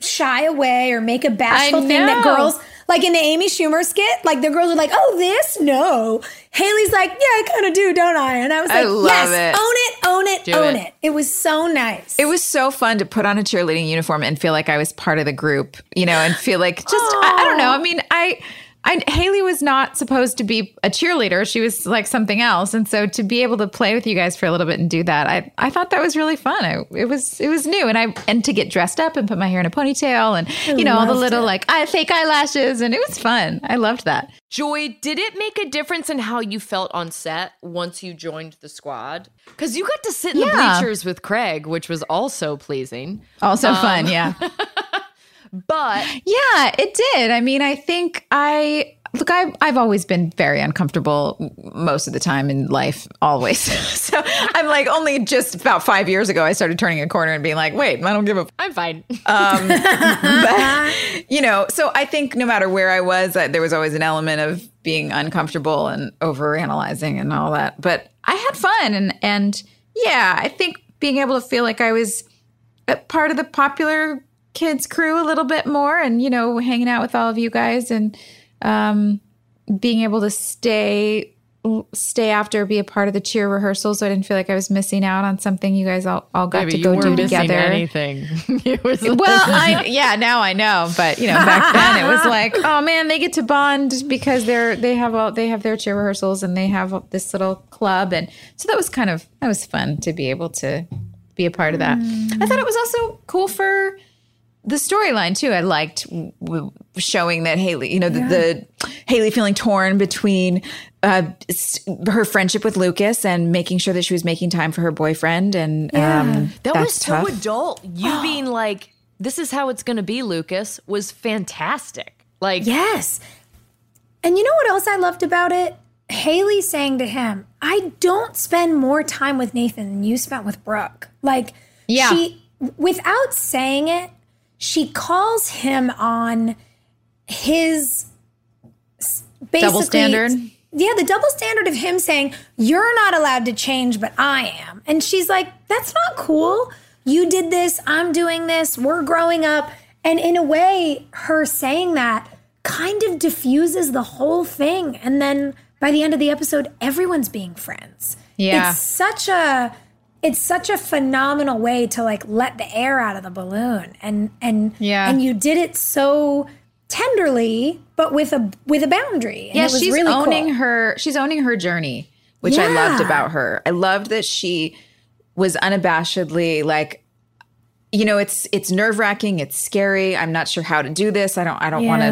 shy away or make a bashful thing that girls like in the Amy Schumer skit, like the girls are like, "Oh, this no." Haley's like, "Yeah, I kind of do, don't I?" And I was I like, love "Yes, it. own it, own it, Do own it. it. it." was so nice. It was so fun to put on a cheerleading uniform and feel like I was part of the group, you know, and feel like just I, I don't know. I mean, I I Haley was not supposed to be a cheerleader. She was like something else. And so to be able to play with you guys for a little bit and do that, I I thought that was really fun. I, it was it was new and I and to get dressed up and put my hair in a ponytail and you know all the little it. like eye, fake eyelashes and it was fun. I loved that. Joy, did it make a difference in how you felt on set once you joined the squad? Because you got to sit in the Yeah. bleachers with Craig, which was also pleasing. Also Um, fun, yeah. But Yeah, it did. I mean, I think I look. I've I've always been very uncomfortable most of the time in life, always. so I'm like, only just about five years ago, I started turning a corner and being like, wait, I don't give a. I'm fine. Um, but you know, so I think no matter where I was, uh, there was always an element of being uncomfortable and over analyzing and all that. But I had fun, and and yeah, I think being able to feel like I was a part of the popular kids crew a little bit more and you know hanging out with all of you guys and um being able to stay stay after be a part of the cheer rehearsal so i didn't feel like i was missing out on something. You guys all, all got to go do together. anything. It was well i yeah now i know but you know back then it was like oh man they get to bond because they're they have all they have their cheer rehearsals and they have this little club. And so that was kind of that was fun to be able to be a part of that. I thought it was also cool for the storyline too. I liked w- w- showing that Haley, you know, the, the Haley feeling torn between uh, s- her friendship with Lucas and making sure that she was making time for her boyfriend, and um, that that's was so tough. adult. You being like, this is how it's going to be, Lucas, was fantastic. Like, yes. And you know what else I loved about it? Haley saying to him, I don't spend more time with Nathan than you spent with Brooke. Like, Yeah. she, without saying it, she calls him on his Double standard? Yeah, the double standard of him saying, You're not allowed to change, but I am. And she's like, That's not cool. You did this, I'm doing this, we're growing up. And in a way, her saying that kind of diffuses the whole thing. And then by the end of the episode, everyone's being friends. Yeah. It's such a it's such a phenomenal way to like let the air out of the balloon. And and Yeah. and you did it so tenderly, but with a with a boundary. And yeah, it was she's really owning cool. her. She's owning her journey, which I loved about her. I loved that she was unabashedly like, you know, it's it's nerve wracking. It's scary. I'm not sure how to do this. I don't. I don't Yeah. want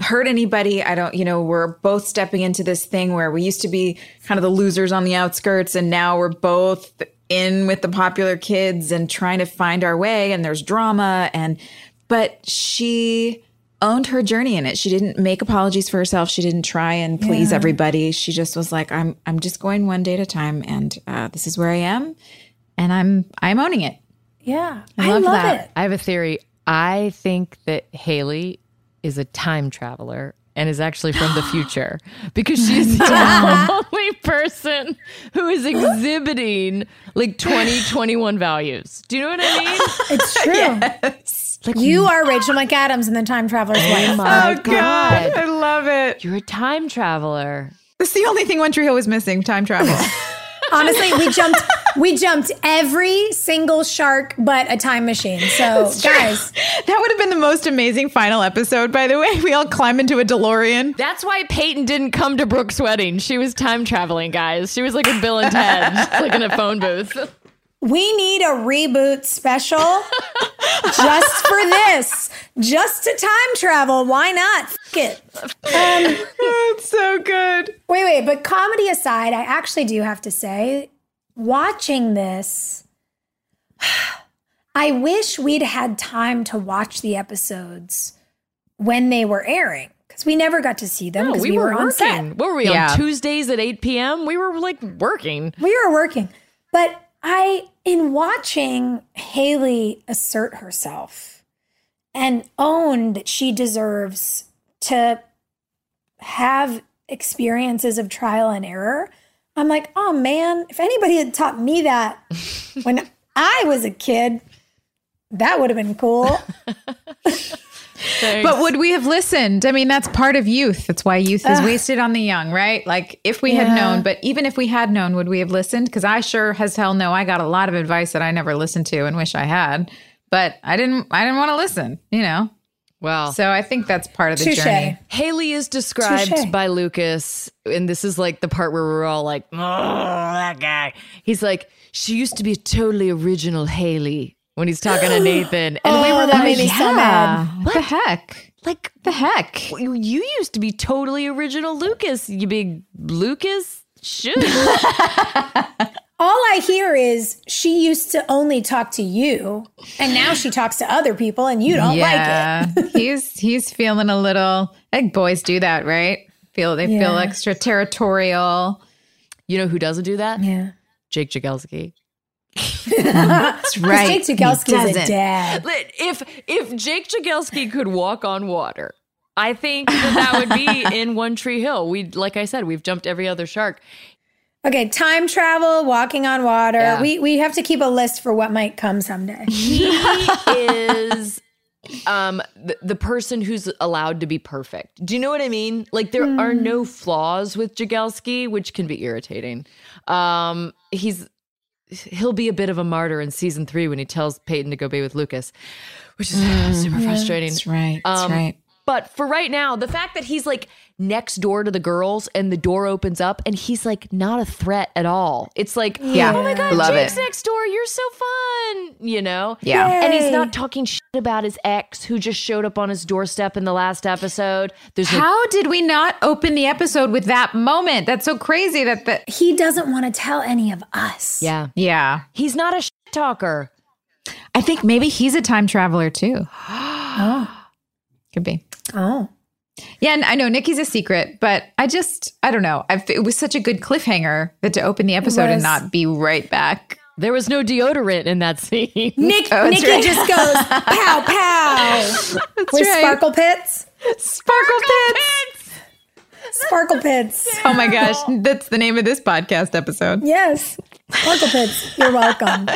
to hurt anybody. I don't. You know, we're both stepping into this thing where we used to be kind of the losers on the outskirts, and now we're both in with the popular kids and trying to find our way. And there's drama and, but she owned her journey in it. She didn't make apologies for herself. She didn't try and please Yeah. everybody. She just was like, I'm I'm just going one day at a time, and uh, this is where I am, and I'm I'm owning it. Yeah. I I, love, love that. it. I have a theory. I think that Haley is a time traveler and is actually from the future because she's the only person who is exhibiting like 2021 values. Do you know what I mean? It's true. Like you are Rachel McAdams in the Time Traveler's Wife. Oh Wife. my oh, I God. I love it. You're a time traveler. That's the only thing One Tree Hill was missing: time travel. Honestly, we jumped we jumped every single shark but a time machine. So guys, that would have been the most amazing final episode. By the way, we all climb into a DeLorean. That's why Peyton didn't come to Brooke's wedding. She was time traveling, guys. She was like with Bill and Ted, like in a phone booth. We need a reboot special just for this. Just to time travel. Why not? F- it. Um, It's so good. Wait, wait, but comedy aside, I actually do have to say, watching this, I wish we'd had time to watch the episodes when they were airing because we never got to see them No, because we, we, were, were, on set. working. What were we Yeah. on Tuesdays at 8 p.m.? We were like working. We were working. But I, in watching Haley assert herself and own that she deserves to have experiences of trial and error, I'm like, oh man, if anybody had taught me that when I was a kid, that would have been cool. But would we have listened? I mean, that's part of youth. That's why youth is wasted on the young, right? Like, if we had known, but even if we had known, would we have listened? Because I sure as hell know I got a lot of advice that I never listened to and wish I had. But I didn't. I didn't want to listen. You know. Well, So I think that's part of the Touche. journey. Haley is described Touche. by Lucas, and this is like the part where we're all like, oh, that guy. He's like, she used to be a totally original Haley when he's talking to Nathan. And we Oh, were that like, made me so mad. What the heck? like, The heck? you used to be totally original Lucas, you big Lucas. Should. All I hear is she used to only talk to you, and now she talks to other people, and you don't like it. he's he's feeling a little. like boys do that, right? Feel they feel Yeah. extra territorial. you know who doesn't do that? Yeah. Jake Jagielski. That's right. Jake He Jagielski's a dad. If if Jake Jagielski could walk on water, I think that, that would be in One Tree Hill. We, like I said, we've jumped every other shark. Okay, time travel, walking on water. Yeah. We we have to keep a list for what might come someday. He is um the, the person who's allowed to be perfect. Do you know what I mean? Like there are no flaws with Jagielski, which can be irritating. Um he's he'll be a bit of a martyr in season 3 when he tells Peyton to go be with Lucas, which is super frustrating. That's right. That's Um, right. But for right now, the fact that he's like next door to the girls and the door opens up and he's like not a threat at all. It's like, Yeah. oh my God, Love Jake's it. next door. You're so fun. You know? Yeah. And he's not talking shit about his ex who just showed up on his doorstep in the last episode. There's no How did we not open the episode with that moment? That's so crazy. That the He doesn't want to tell any of us. Yeah. yeah. He's not a shit talker. I think maybe he's a time traveler too. Oh. Could be. Oh. Yeah, and I know Nikki's a secret, but I just, I don't know. I've, it was such a good cliffhanger that to open the episode and not be right back. There was no deodorant in that scene. Nick, Oh, Nikki right. just goes pow pow with right. sparkle pits. Sparkle pits. Sparkle pits. Oh my gosh, that's the name of this podcast episode. Yes, sparkle pits. You're welcome.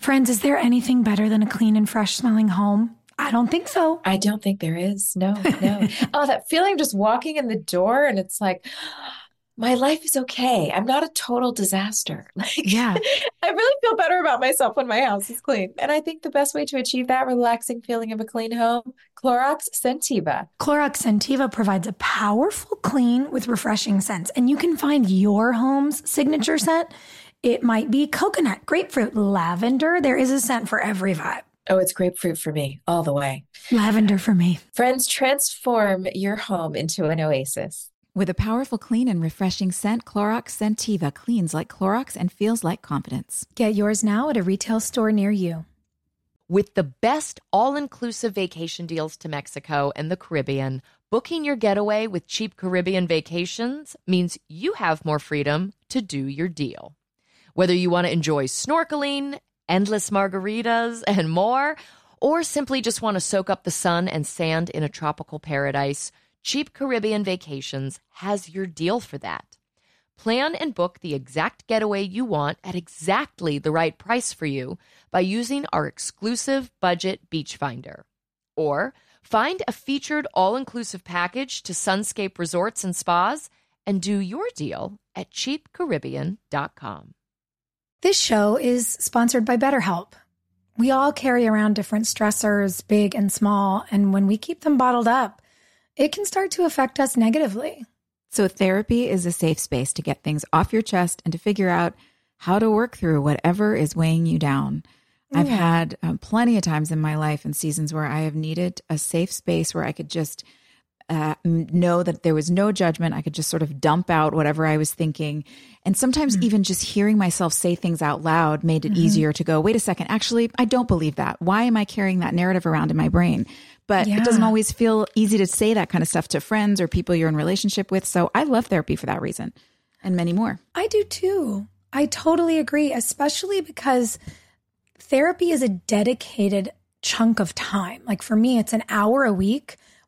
Friends, is there anything better than a clean and fresh smelling home? I don't think so. I don't think there is. No, no. oh, that feeling of just walking in the door and it's like, my life is okay. I'm not a total disaster. Like, Yeah. I really feel better about myself when my house is clean. And I think the best way to achieve that relaxing feeling of a clean home, Clorox Scentiva. Clorox Scentiva provides a powerful clean with refreshing scents, and you can find your home's signature scent. It might be coconut, grapefruit, lavender. There is a scent for every vibe. Oh, it's grapefruit for me all the way. Lavender for me. Friends, transform your home into an oasis. With a powerful, clean, and refreshing scent, Clorox Scentiva cleans like Clorox and feels like confidence. Get yours now at a retail store near you. With the best all inclusive vacation deals to Mexico and the Caribbean, booking your getaway with cheap Caribbean vacations means you have more freedom to do your deal. Whether you want to enjoy snorkeling, endless margaritas, and more, or simply just want to soak up the sun and sand in a tropical paradise, Cheap Caribbean Vacations has your deal for that. Plan and book the exact getaway you want at exactly the right price for you by using our exclusive budget beach finder. Or find a featured all inclusive package to Sunscape Resorts and Spas and do your deal at cheapcaribbean.com. This show is sponsored by BetterHelp. We all carry around different stressors, big and small, and when we keep them bottled up, it can start to affect us negatively. So, therapy is a safe space to get things off your chest and to figure out how to work through whatever is weighing you down. I've had um, plenty of times in my life and seasons where I have needed a safe space where I could just uh, know that there was no judgment. I could just sort of dump out whatever I was thinking. And sometimes even just hearing myself say things out loud made it Mhm. easier to go, wait a second, actually, I don't believe that. Why am I carrying that narrative around in my brain? But it doesn't always feel easy to say that kind of stuff to friends or people you're in relationship with. So I love therapy for that reason and many more. I do too. I totally agree, especially because therapy is a dedicated chunk of time. Like for me, it's an hour a week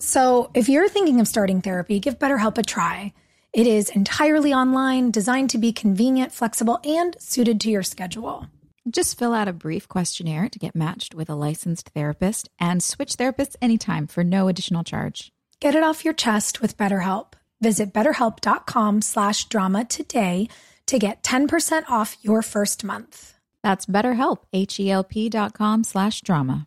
So if you're thinking of starting therapy, give BetterHelp a try. It is entirely online, designed to be convenient, flexible, and suited to your schedule. Just fill out a brief questionnaire to get matched with a licensed therapist and switch therapists anytime for no additional charge. Get it off your chest with BetterHelp. Visit betterhelp.com slash drama today to get 10% off your first month. That's BetterHelp, H-E-L-P dot com slash drama.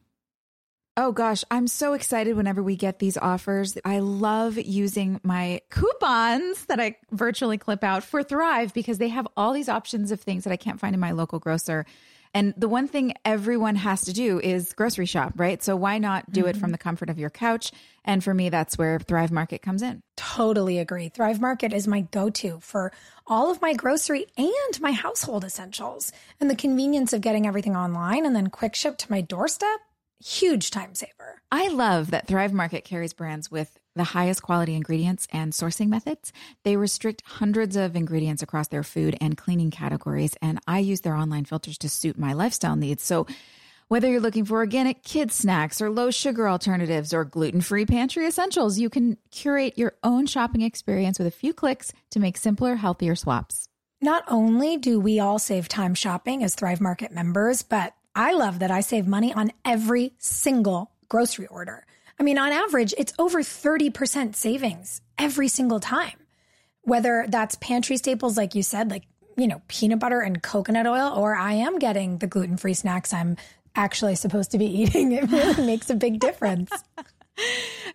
Oh gosh, I'm so excited whenever we get these offers. I love using my coupons that I virtually clip out for Thrive because they have all these options of things that I can't find in my local grocer. And the one thing everyone has to do is grocery shop, right? So why not do it from mm-hmm. the comfort of your couch? And for me, that's where Thrive Market comes in. Totally agree. Thrive Market is my go to for all of my grocery and my household essentials. And the convenience of getting everything online and then quick ship to my doorstep, huge time saver. I love that Thrive Market carries brands with the highest quality ingredients and sourcing methods. They restrict hundreds of ingredients across their food and cleaning categories, and I use their online filters to suit my lifestyle needs. So, whether you're looking for organic kids snacks or low sugar alternatives or gluten-free pantry essentials, you can curate your own shopping experience with a few clicks to make simpler, healthier swaps. Not only do we all save time shopping as Thrive Market members, but I love that I save money on every single grocery order. I mean, on average, it's over 30% savings every single time. Whether that's pantry staples, like you said, like, you know, peanut butter and coconut oil, or I am getting the gluten free snacks I'm actually supposed to be eating. It really makes a big difference.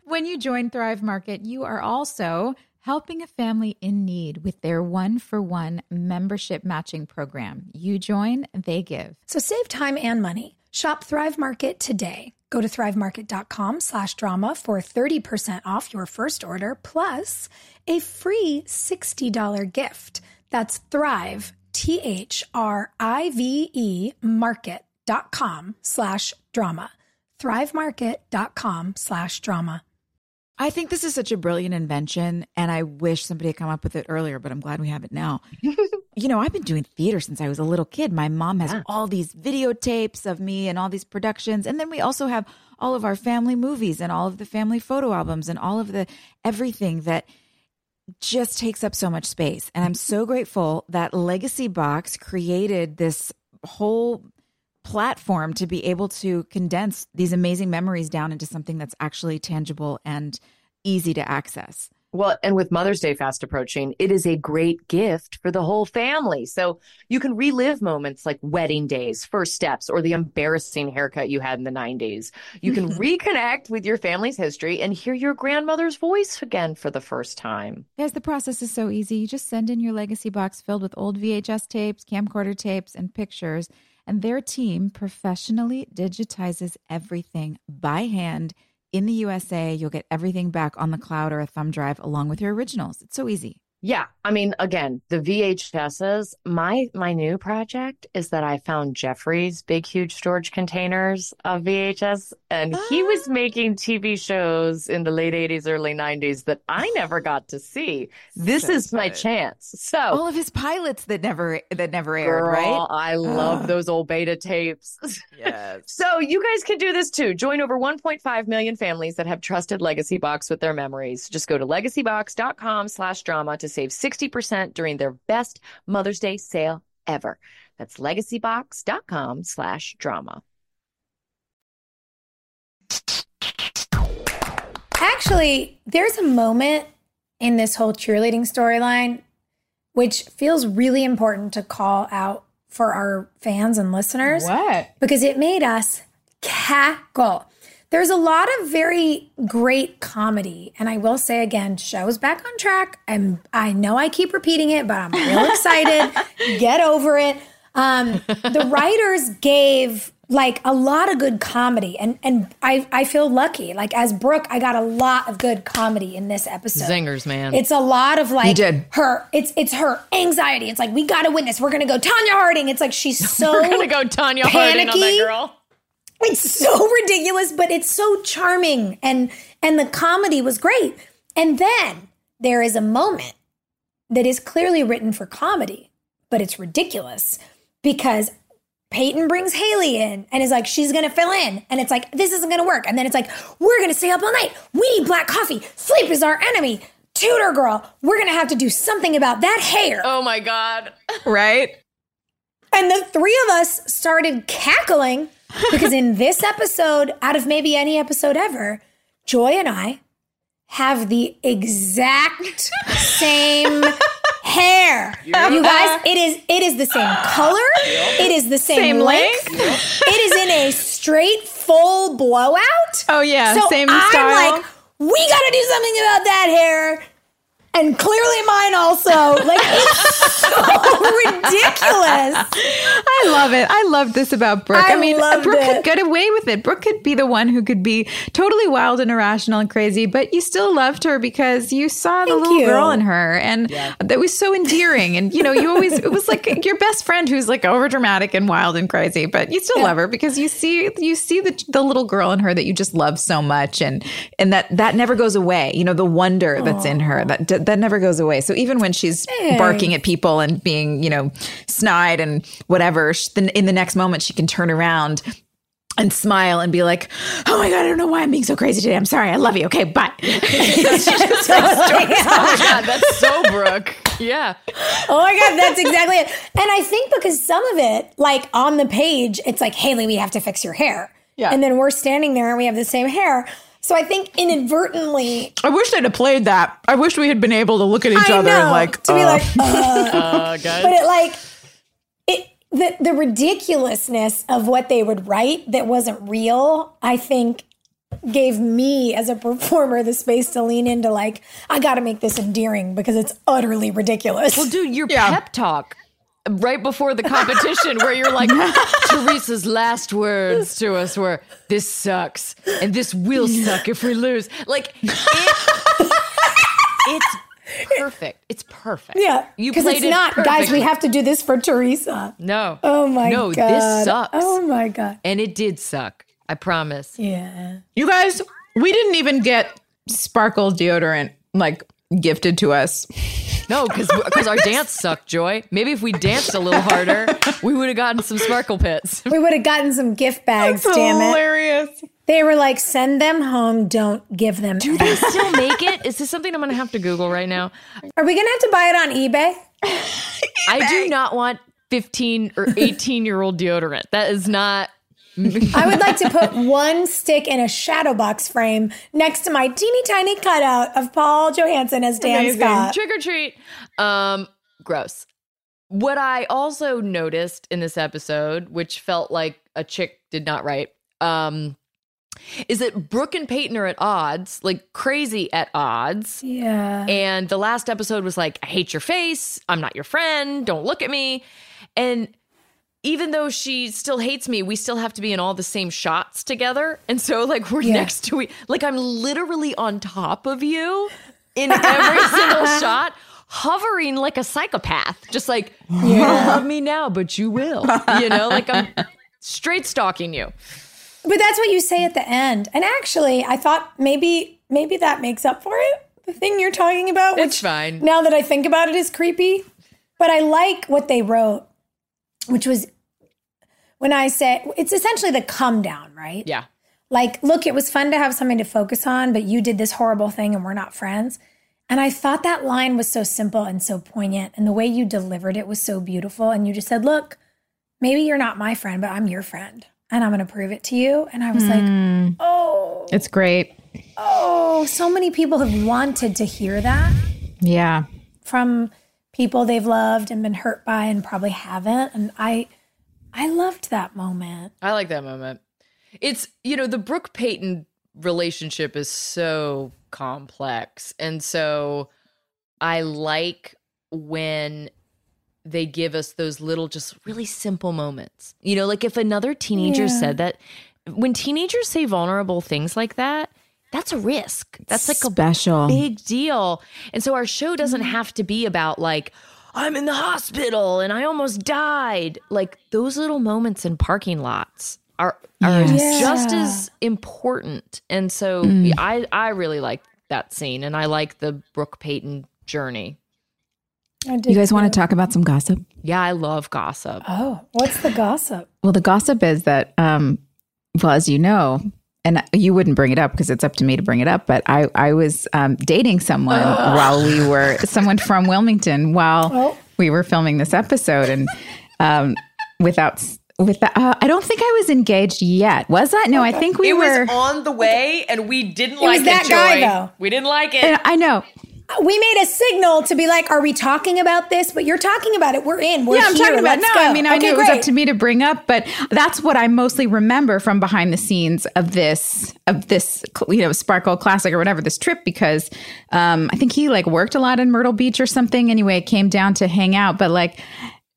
When you join Thrive Market, you are also helping a family in need with their one for one membership matching program. You join, they give. So save time and money. Shop Thrive Market today. Go to thrivemarket.com slash drama for 30% off your first order plus a free $60 gift. That's Thrive, T H R I V E market.com slash drama. Thrivemarket.com slash drama. I think this is such a brilliant invention, and I wish somebody had come up with it earlier, but I'm glad we have it now. you know, I've been doing theater since I was a little kid. My mom has Yeah. all these videotapes of me and all these productions. And then we also have all of our family movies and all of the family photo albums and all of the everything that just takes up so much space. And I'm so grateful that Legacy Box created this whole platform to be able to condense these amazing memories down into something that's actually tangible and easy to access. Well, and with Mother's Day fast approaching, it is a great gift for the whole family. So you can relive moments like wedding days, first steps, or the embarrassing haircut you had in the 90s. You can reconnect with your family's history and hear your grandmother's voice again for the first time. Guys, the process is so easy. You just send in your legacy box filled with old VHS tapes, camcorder tapes, and pictures, and their team professionally digitizes everything by hand in the USA. You'll get everything back on the cloud or a thumb drive along with your originals. It's so easy. Yeah, I mean, again, the VHSs. My my new project is that I found Jeffrey's big, huge storage containers of VHS, and he was ah. making TV shows in the late '80s, early '90s that I never got to see. This So is my good. chance. So, All of his pilots that never that never aired, girl, right? I love Ugh. those old beta tapes. Yes. So you guys can do this too. Join over 1.5 million families that have trusted Legacy Box with their memories. Just go to legacybox.com slash drama to save 60% during their best Mother's Day sale ever. That's legacybox.com slash drama. Actually, there's a moment in this whole cheerleading storyline which feels really important to call out for our fans and listeners. What? Because it made us cackle. There's a lot of very great comedy. And I will say again, show's back on track. And I know I keep repeating it, but I'm real excited. Get over it. Um, the writers gave like a lot of good comedy. And and I, I feel lucky. Like as Brooke, I got a lot of good comedy in this episode. Zingers, man. It's a lot of like did. her. It's it's her anxiety. It's like we got to win this. We're gonna go Tonya Harding. It's like she's so We're gonna go Tonya Harding on that girl. It's so ridiculous, but it's so charming, and and the comedy was great. And then there is a moment that is clearly written for comedy, but it's ridiculous because Peyton brings Haley in and is like, she's gonna fill in. And it's like, this isn't gonna work. And then it's like, we're gonna stay up all night. We need black coffee. Sleep is our enemy. Tutor girl, we're gonna have to do something about that hair. Oh my god. Right? And the three of us started cackling because in this episode, out of maybe any episode ever, Joy and I have the exact same hair. You guys, it is it is the same color. It is the same, Same length. length. It is in a straight full blowout. Oh, yeah, So same I'm style. like, we got to do something about that hair. And clearly mine also. Like it's so ridiculous. I love it. I love this about Brooke. I, I mean, loved Brooke it. could get away with it. Brooke could be the one who could be totally wild and irrational and crazy, but you still loved her because you saw the Thank little you. girl in her, and that was so endearing. And you know, you always it was like your best friend who's like over dramatic and wild and crazy, but you still love her because you see you see the the little girl in her that you just love so much, and and that that never goes away. You know, the wonder that's in her that that never goes away. So even when she's barking at people and being you know snide and whatever, then in the next moment she can turn around and smile and be like, "Oh my god, I don't know why I'm being so crazy today. I'm sorry. I love you. Okay, bye." Oh my god, that's so Brooke. Yeah. Oh my God, that's exactly it. And I think because some of it, like on the page, it's like, Haley, we have to fix your hair. Yeah. And then we're standing there and we have the same hair. So I think inadvertently, I wish they'd have played that. I wish we had been able to look at each I other know, and like to be uh, like, uh, Uh, guys. but it like, it, the, the ridiculousness of what they would write that wasn't real, I think gave me as a performer the space to lean into like I got to make this endearing because it's utterly ridiculous. Well, dude, your pep talk right before the competition where you're like Teresa's last words to us were this sucks and this will suck if we lose. Like it, it's perfect. It's perfect. Yeah, You because played it's it not, guys. We have to do this for Teresa. No. Oh my no, god. No, this sucks. Oh my god. And it did suck. I promise. Yeah. You guys, we didn't even get sparkle deodorant like gifted to us. No, because our dance sucked, Joy. Maybe if we danced a little harder, we would have gotten some sparkle pits. We would have gotten some gift bags. That's damn it. hilarious. They were like, send them home. Don't give them. Do they still make it? Is this something I'm going to have to Google right now? Are we gonna have to buy it on eBay? I do not want 15 or 18 year old deodorant. That is not. I would like to put one stick in a shadow box frame next to my teeny tiny cutout of Paul Johansson as Dan Amazing. Scott. Trick or treat. Um, gross. What I also noticed in this episode, which felt like a chick did not write, um, is that Brooke and Peyton are at odds, like crazy at odds. Yeah. And the last episode was like, I hate your face. I'm not your friend. Don't look at me. And even though she still hates me, we still have to be in all the same shots together. And so, like, we're Yeah. next to each Like, I'm literally on top of you in every single shot, hovering like a psychopath. Just like, you don't love me now, but you will. You know, like I'm straight stalking you. But that's what you say at the end. And actually, I thought maybe maybe that makes up for it. The thing you're talking about, which It's fine. now that I think about it is creepy. But I like what they wrote, which was when I said it's essentially the come down, right? Yeah. Like, look, it was fun to have something to focus on, but you did this horrible thing and we're not friends. And I thought that line was so simple and so poignant. And the way you delivered it was so beautiful. And you just said, look, maybe you're not my friend, but I'm your friend. And I'm going to prove it to you. And I was like, Mm. oh, It's great. oh, so many people have wanted to hear that Yeah. from people they've loved and been hurt by and probably haven't. And I, I loved that moment. I like that moment. It's, you know, the Brooke Peyton relationship is so complex. And so I like when they give us those little, just really simple moments. You know, like if another teenager Yeah. said that, when teenagers say vulnerable things like that, that's a risk. That's like a Special. a big deal. And so our show doesn't have to be about like, I'm in the hospital and I almost died. Like those little moments in parking lots are are Yes. just Yeah. as important. And so Mm. I I really like that scene and I like the Brooke Peyton journey. You guys want to talk about some gossip? Yeah, I love gossip. Oh, what's the gossip? Well, the gossip is that, um, well, as you know, and you wouldn't bring it up because it's up to me to bring it up, but I, I was um, dating someone while we were, someone from Wilmington while Oh. we were filming this episode. And um, without, with that, uh, I don't think I was engaged yet. Was that? No, I think we it were. was on the way and we didn't It was like that it, guy, Joy. though. We didn't like it. and I know. We made a signal to be like, "Are we talking about this?" But you're talking about it. We're in. We're yeah, I'm here. talking about Let's no. go. I mean, I Okay, knew it was up to me to bring up, but that's what I mostly remember from behind the scenes of this of this you know Sparkle Classic or whatever this trip because um, I think he like worked a lot in Myrtle Beach or something. Anyway, it came down to hang out, but like.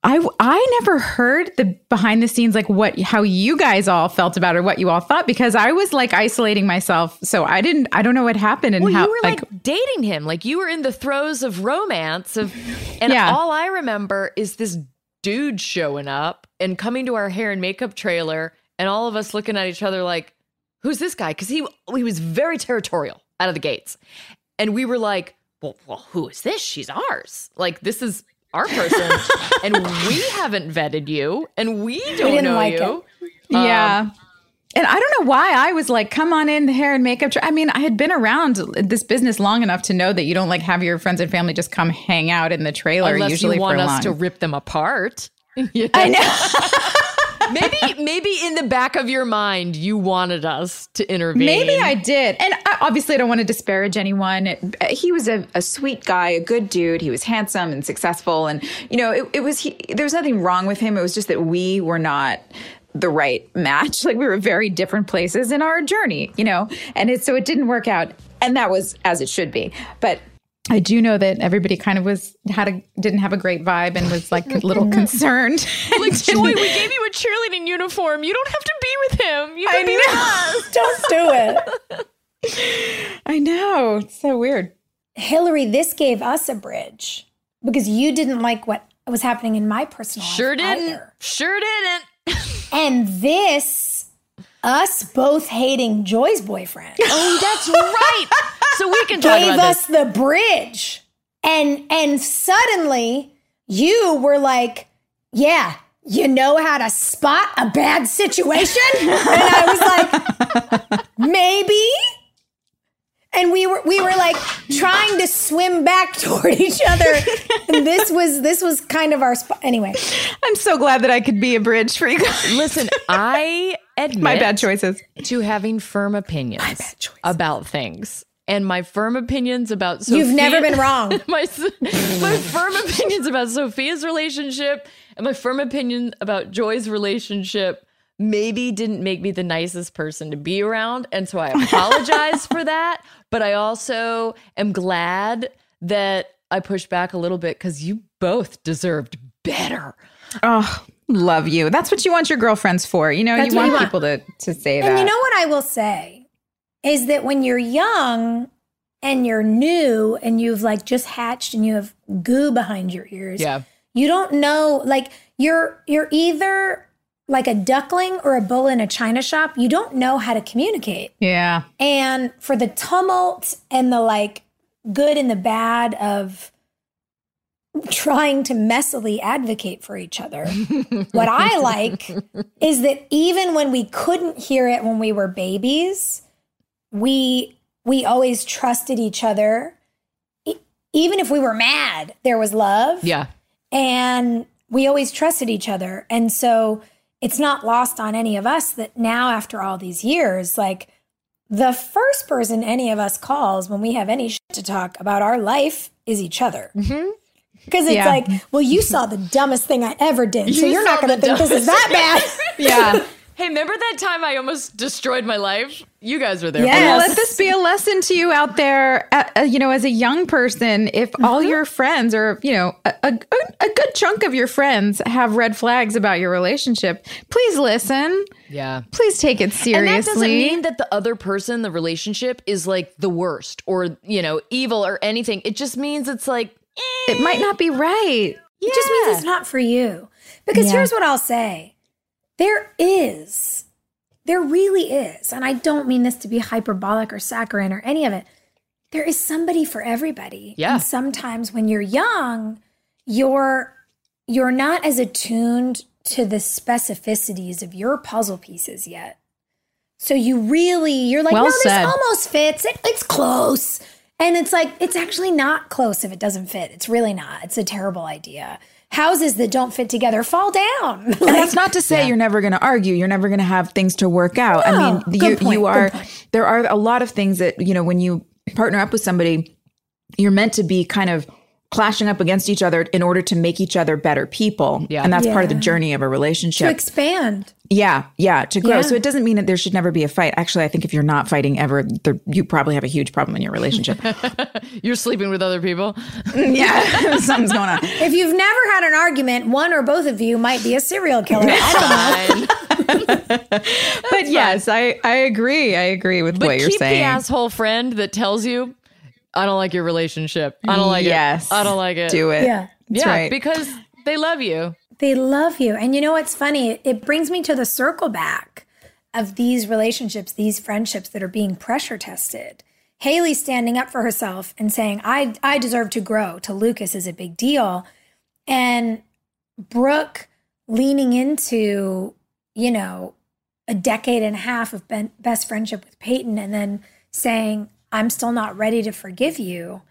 I, I never heard the behind the scenes like what how you guys all felt about or what you all thought because I was like isolating myself so I didn't I don't know what happened and well, how you were like, dating him, like you were in the throes of romance of, and Yeah. all I remember is this dude showing up and coming to our hair and makeup trailer, and all of us looking at each other like, "Who's this guy?" Because he he was very territorial out of the gates, and we were like, "Well, well, who is this? She's ours. Like this is." Our person, and we haven't vetted you, and we don't didn't know like you. Um, yeah. and I don't know why I was like, come on in, the hair and makeup. I mean, I had been around this business long enough to know that you don't like have your friends and family just come hang out in the trailer. Unless usually you want for us long. to rip them apart. I know. maybe maybe in the back of your mind you wanted us to intervene. Maybe I did. And I, obviously, I don't want to disparage anyone. He was a, a sweet guy, a good dude. He was handsome and successful. And, you know, it, it was, he, there was nothing wrong with him. It was just that we were not the right match. Like we were very different places in our journey, you know, and it, so it didn't work out. And that was as it should be. But I do know that everybody kind of was had a didn't have a great vibe and was like a little concerned. Like Joy, we gave you a cheerleading uniform. You don't have to be with him. You can I be know. with us. Don't do it. I know. It's so weird. Hilarie, this gave us a bridge because you didn't like what was happening in my personal life. Sure didn't. either. Sure didn't. And this, us both hating Joy's boyfriend, Oh, that's right. So we can talk about it. gave about us the bridge. And and suddenly you were like, yeah, you know how to spot a bad situation? and I was like, maybe. And we were we were like trying to swim back toward each other. And this was this was kind of our spot. Anyway, I'm so glad that I could be a bridge for you guys. Listen, I admit My bad choices. to having firm opinions about things. And my firm opinions about Sophia, You've never been wrong. my my firm opinions about Sophia's relationship and my firm opinion about Joy's relationship maybe didn't make me the nicest person to be around. And so I apologize for that. But I also am glad that I pushed back a little bit because you both deserved better. Oh, love you. That's what you want your girlfriends for. You know, That's you what want you people to to say that. And you know what I will say is that when you're young and you're new and you've like just hatched and you have goo behind your ears, Yeah. you don't know like you're you're either like a duckling or a bull in a china shop. You don't know how to communicate. yeah. And for the tumult and the like good and the bad of trying to messily advocate for each other, what I like is that even when we couldn't hear it when we were babies, we we always trusted each other. E- Even if we were mad, there was love Yeah. and we always trusted each other. And so it's not lost on any of us that now, after all these years, like the first person any of us calls when we have any shit to talk about our life is each other. Mm-hmm. Because it's Yeah. like, well, you saw the dumbest thing I ever did. so You you're not going to think this is that bad. Yeah. Hey, remember that time I almost destroyed my life? You guys were there. Yes. for And that. let this be a lesson to you out there. Uh, uh, you know, as a young person, if all your friends or you know a, a, a good chunk of your friends have red flags about your relationship, please listen. Yeah. Please take it seriously. And that doesn't mean that the other person, the relationship, is like the worst or, you know, evil or anything. It just means it's like, it might not be right. It just means it's not for you. Because Yeah. here's what I'll say there is, there really is, and I don't mean this to be hyperbolic or saccharine or any of it. There is somebody for everybody. Yeah. And sometimes when you're young, you're you're not as attuned to the specificities of your puzzle pieces yet. So you really you're like, Well no, said. this almost fits. It, it's close. And it's like, it's actually not close if it doesn't fit. It's really not. It's a terrible idea. Houses that don't fit together fall down. And that's not to say you're never going to argue. You're never going to have things to work out. I mean, you, point, you are, there are a lot of things that, you know, when you partner up with somebody, you're meant to be kind of clashing up against each other in order to make each other better people. Yeah. And that's part of the journey of a relationship. to expand. yeah. Yeah. To grow. Yeah. So it doesn't mean that there should never be a fight. Actually, I think if you're not fighting ever, there, you probably have a huge problem in your relationship. you're sleeping with other people. yeah. Something's going on. If you've never had an argument, one or both of you might be a serial killer. I don't know. But yes, I, I agree. I agree with But what you're keep saying. the asshole friend that tells you, I don't like your relationship. I don't like Yes. it. I don't like it. Do it. Yeah. That's yeah, right. because they love you. They love you. And you know what's funny? It brings me to the circle back of these relationships, these friendships that are being pressure tested. Haley standing up for herself and saying, I, I deserve to grow to Lucas is a big deal. And Brooke leaning into, you know, a decade and a half of ben- best friendship with Peyton and then saying, I'm still not ready to forgive you.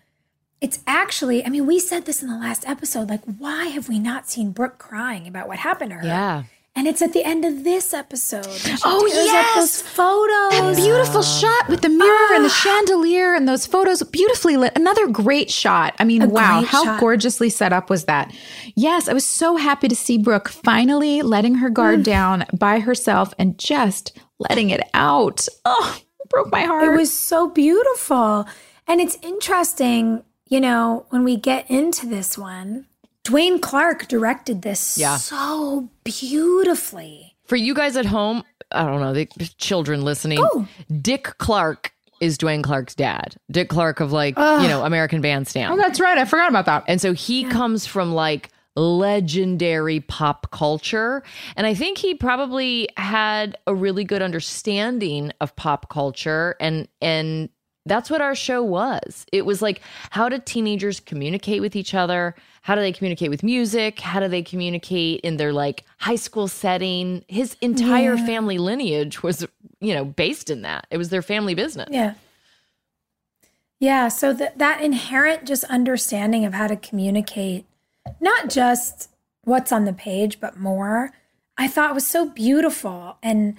It's actually, I mean, we said this in the last episode. Like, why have we not seen Brooke crying about what happened to her? Yeah. And it's at the end of this episode. Oh, yes! those photos. That beautiful shot with the mirror and the chandelier and those photos beautifully lit. Another great shot. I mean, A wow, how shot. gorgeously set up was that? Yes, I was so happy to see Brooke finally letting her Mm. guard down by herself and just letting it out. Oh, broke my heart. It was so beautiful. And it's interesting, you know, when we get into this one, Duane Clark directed this Yeah. so beautifully. For you guys at home, I don't know, the children listening, Oh. Dick Clark is Duane Clark's dad. Dick Clark of like, Ugh. you know, American Bandstand. oh, that's right. I forgot about that. And so he comes from like legendary pop culture. And I think he probably had a really good understanding of pop culture and and that's what our show was. It was like how do teenagers communicate with each other? How do they communicate with music? How do they communicate in their like high school setting? His entire Yeah. family lineage was, you know, based in that. It was their family business. Yeah. Yeah. So that that inherent just understanding of how to communicate, not just what's on the page, but more, I thought was so beautiful. And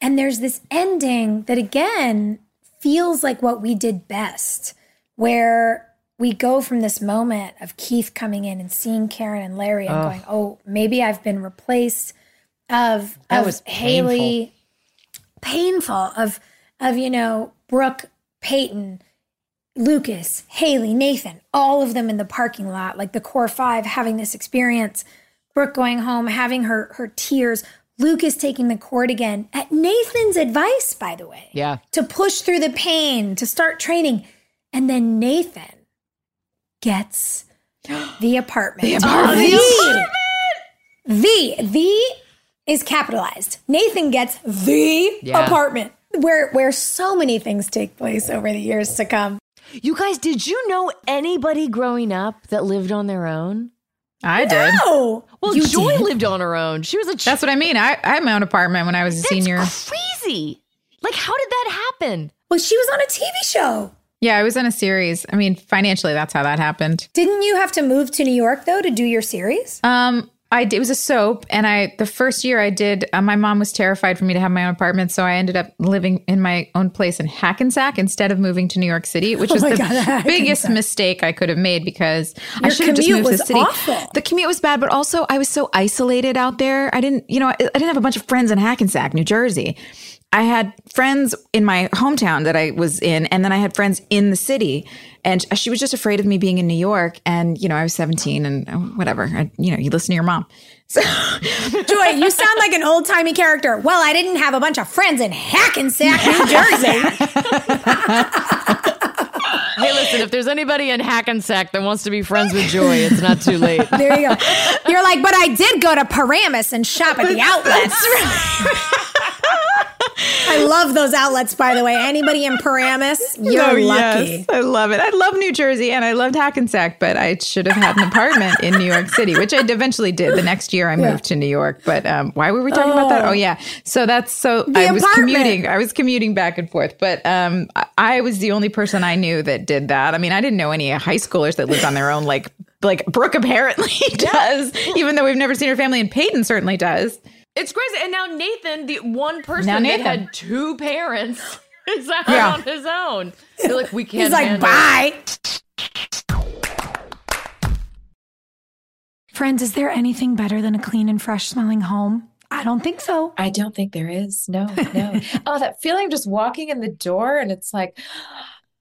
and there's this ending that again feels like what we did best, where we go from this moment of Keith coming in and seeing Karen and Larry and going, Oh, maybe I've been replaced of That of was Haley. Painful. Of of you know Brooke, Peyton, Lucas, Haley, Nathan, all of them in the parking lot, like the core five having this experience. Brooke going home, having her her tears. Lucas taking the court again at Nathan's advice, by the way, Yeah. to push through the pain, to start training. And then Nathan gets the apartment. The oh, apartment. The, the, the is capitalized. Nathan gets the Yeah. apartment where where so many things take place over the years to come. You guys, did you know anybody growing up that lived on their own? I did. No. Well, You Joy did? lived on her own. She was a ch- That's what I mean. I, I had my own apartment when I was a That's senior. crazy. Like, how did that happen? Well, she was on a TV show. Yeah, I was in a series. I mean, financially, that's how that happened. Didn't you have to move to New York though to do your series? Um, I did, it was a soap, and I the first year I did. Uh, my mom was terrified for me to have my own apartment, so I ended up living in my own place in Hackensack instead of moving to New York City, which Oh was the God, biggest mistake I could have made because I should have just commute moved to was the city. awful. The commute was bad, but also I was so isolated out there. I didn't, you know, I, I didn't have a bunch of friends in Hackensack, New Jersey. I had friends in my hometown that I was in, and then I had friends in the city. And she was just afraid of me being in New York. And, you know, I was 17 and uh, whatever. I, you know, you listen to your mom. So, Joy, you sound like an old timey character. Well, I didn't have a bunch of friends in Hackensack, New Jersey. Hey, listen, if there's anybody in Hackensack that wants to be friends with Joy, it's not too late. There you go. You're like, but I did go to Paramus and shop at the outlets. I love those outlets, by the way. Anybody in Paramus, you're Oh, lucky. yes. I love it. I love New Jersey and I loved Hackensack, but I should have had an apartment in New York City, which I eventually did. The next year I moved to New York. But um, why were we talking about that? Oh. Oh, yeah. So that's so The I was apartment. commuting. I was commuting back and forth, but um, I, I was the only person I knew that did that. I mean, I didn't know any high schoolers that lived on their own, like like Brooke apparently does, even though we've never seen her family, and Peyton certainly does. It's crazy. And now Nathan, the one person Now that had two parents, is out Yeah. on his own. They're like, we can't. He's like, handle it." bye. Friends, is there anything better than a clean and fresh smelling home? I don't think so. I don't think there is. No, no. oh, that feeling of just walking in the door and it's like,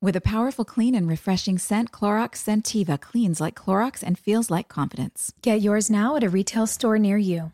With a powerful clean and refreshing scent, Clorox Scentiva cleans like Clorox and feels like confidence. Get yours now at a retail store near you.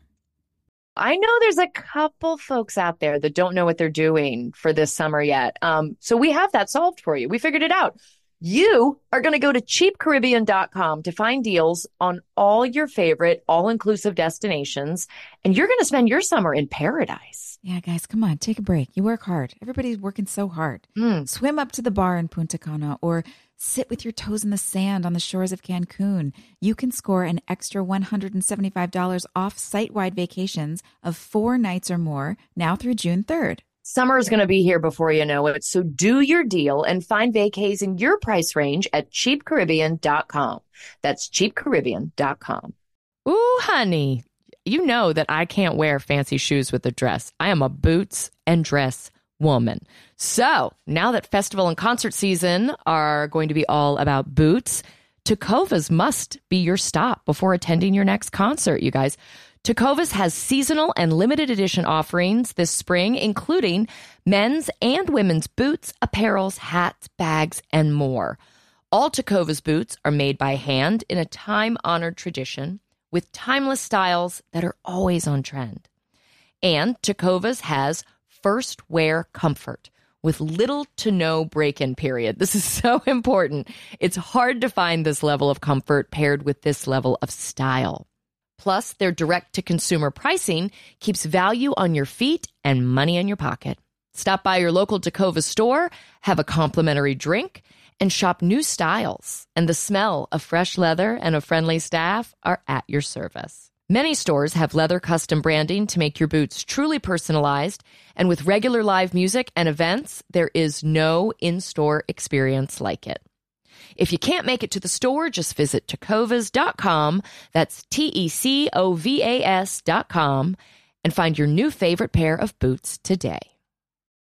I know there's a couple folks out there that don't know what they're doing for this summer yet. Um, so we have that solved for you. We figured it out. You are going to go to cheapcaribbean.com to find deals on all your favorite all inclusive destinations, and you're going to spend your summer in paradise. Yeah, guys, come on, take a break. You work hard. Everybody's working so hard. Hmm. Swim up to the bar in Punta Cana or sit with your toes in the sand on the shores of Cancun. You can score an extra $175 off site wide vacations of four nights or more now through June 3rd. Summer is going to be here before you know it, so do your deal and find vacays in your price range at cheapcaribbean.com. That's cheapcaribbean.com. Ooh, honey, you know that I can't wear fancy shoes with a dress. I am a boots and dress woman. So now that festival and concert season are going to be all about boots, Tecovas must be your stop before attending your next concert, you guys. Tecovas has seasonal and limited edition offerings this spring, including men's and women's boots, apparels, hats, bags, and more. All Tecovas boots are made by hand in a time honored tradition with timeless styles that are always on trend. And Tecovas has first wear comfort with little to no break in period. This is so important. It's hard to find this level of comfort paired with this level of style. Plus, their direct to consumer pricing keeps value on your feet and money in your pocket. Stop by your local Tecova store, have a complimentary drink, and shop new styles. And the smell of fresh leather and a friendly staff are at your service. Many stores have leather custom branding to make your boots truly personalized. And with regular live music and events, there is no in store experience like it. If you can't make it to the store, just visit tecovas.com. That's T E C O V A S.com and find your new favorite pair of boots today.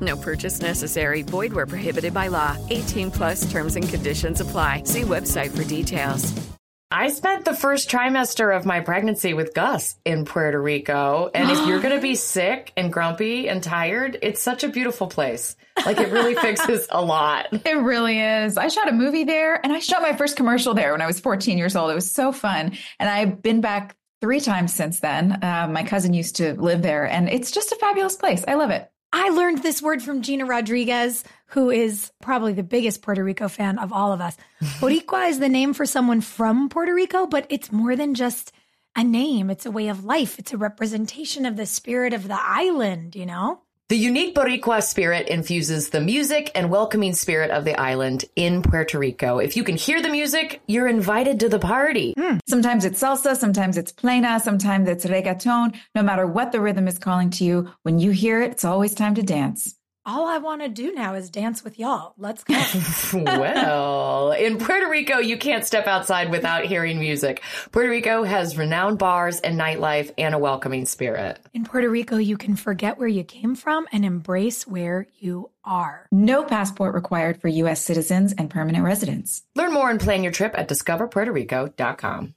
No purchase necessary. Void where prohibited by law. 18 plus terms and conditions apply. See website for details. I spent the first trimester of my pregnancy with Gus in Puerto Rico. And if you're going to be sick and grumpy and tired, it's such a beautiful place. Like it really fixes a lot. It really is. I shot a movie there and I shot my first commercial there when I was 14 years old. It was so fun. And I've been back three times since then. Uh, my cousin used to live there and it's just a fabulous place. I love it. I learned this word from Gina Rodriguez, who is probably the biggest Puerto Rico fan of all of us. Boricua is the name for someone from Puerto Rico, but it's more than just a name. It's a way of life. It's a representation of the spirit of the island, you know? The unique Boricua spirit infuses the music and welcoming spirit of the island in Puerto Rico. If you can hear the music, you're invited to the party. Mm. Sometimes it's salsa, sometimes it's plena, sometimes it's reggaeton. No matter what the rhythm is calling to you, when you hear it, it's always time to dance. All I want to do now is dance with y'all. Let's go. well, in Puerto Rico, you can't step outside without hearing music. Puerto Rico has renowned bars and nightlife and a welcoming spirit. In Puerto Rico, you can forget where you came from and embrace where you are. No passport required for U.S. citizens and permanent residents. Learn more and plan your trip at discoverpuertorico.com.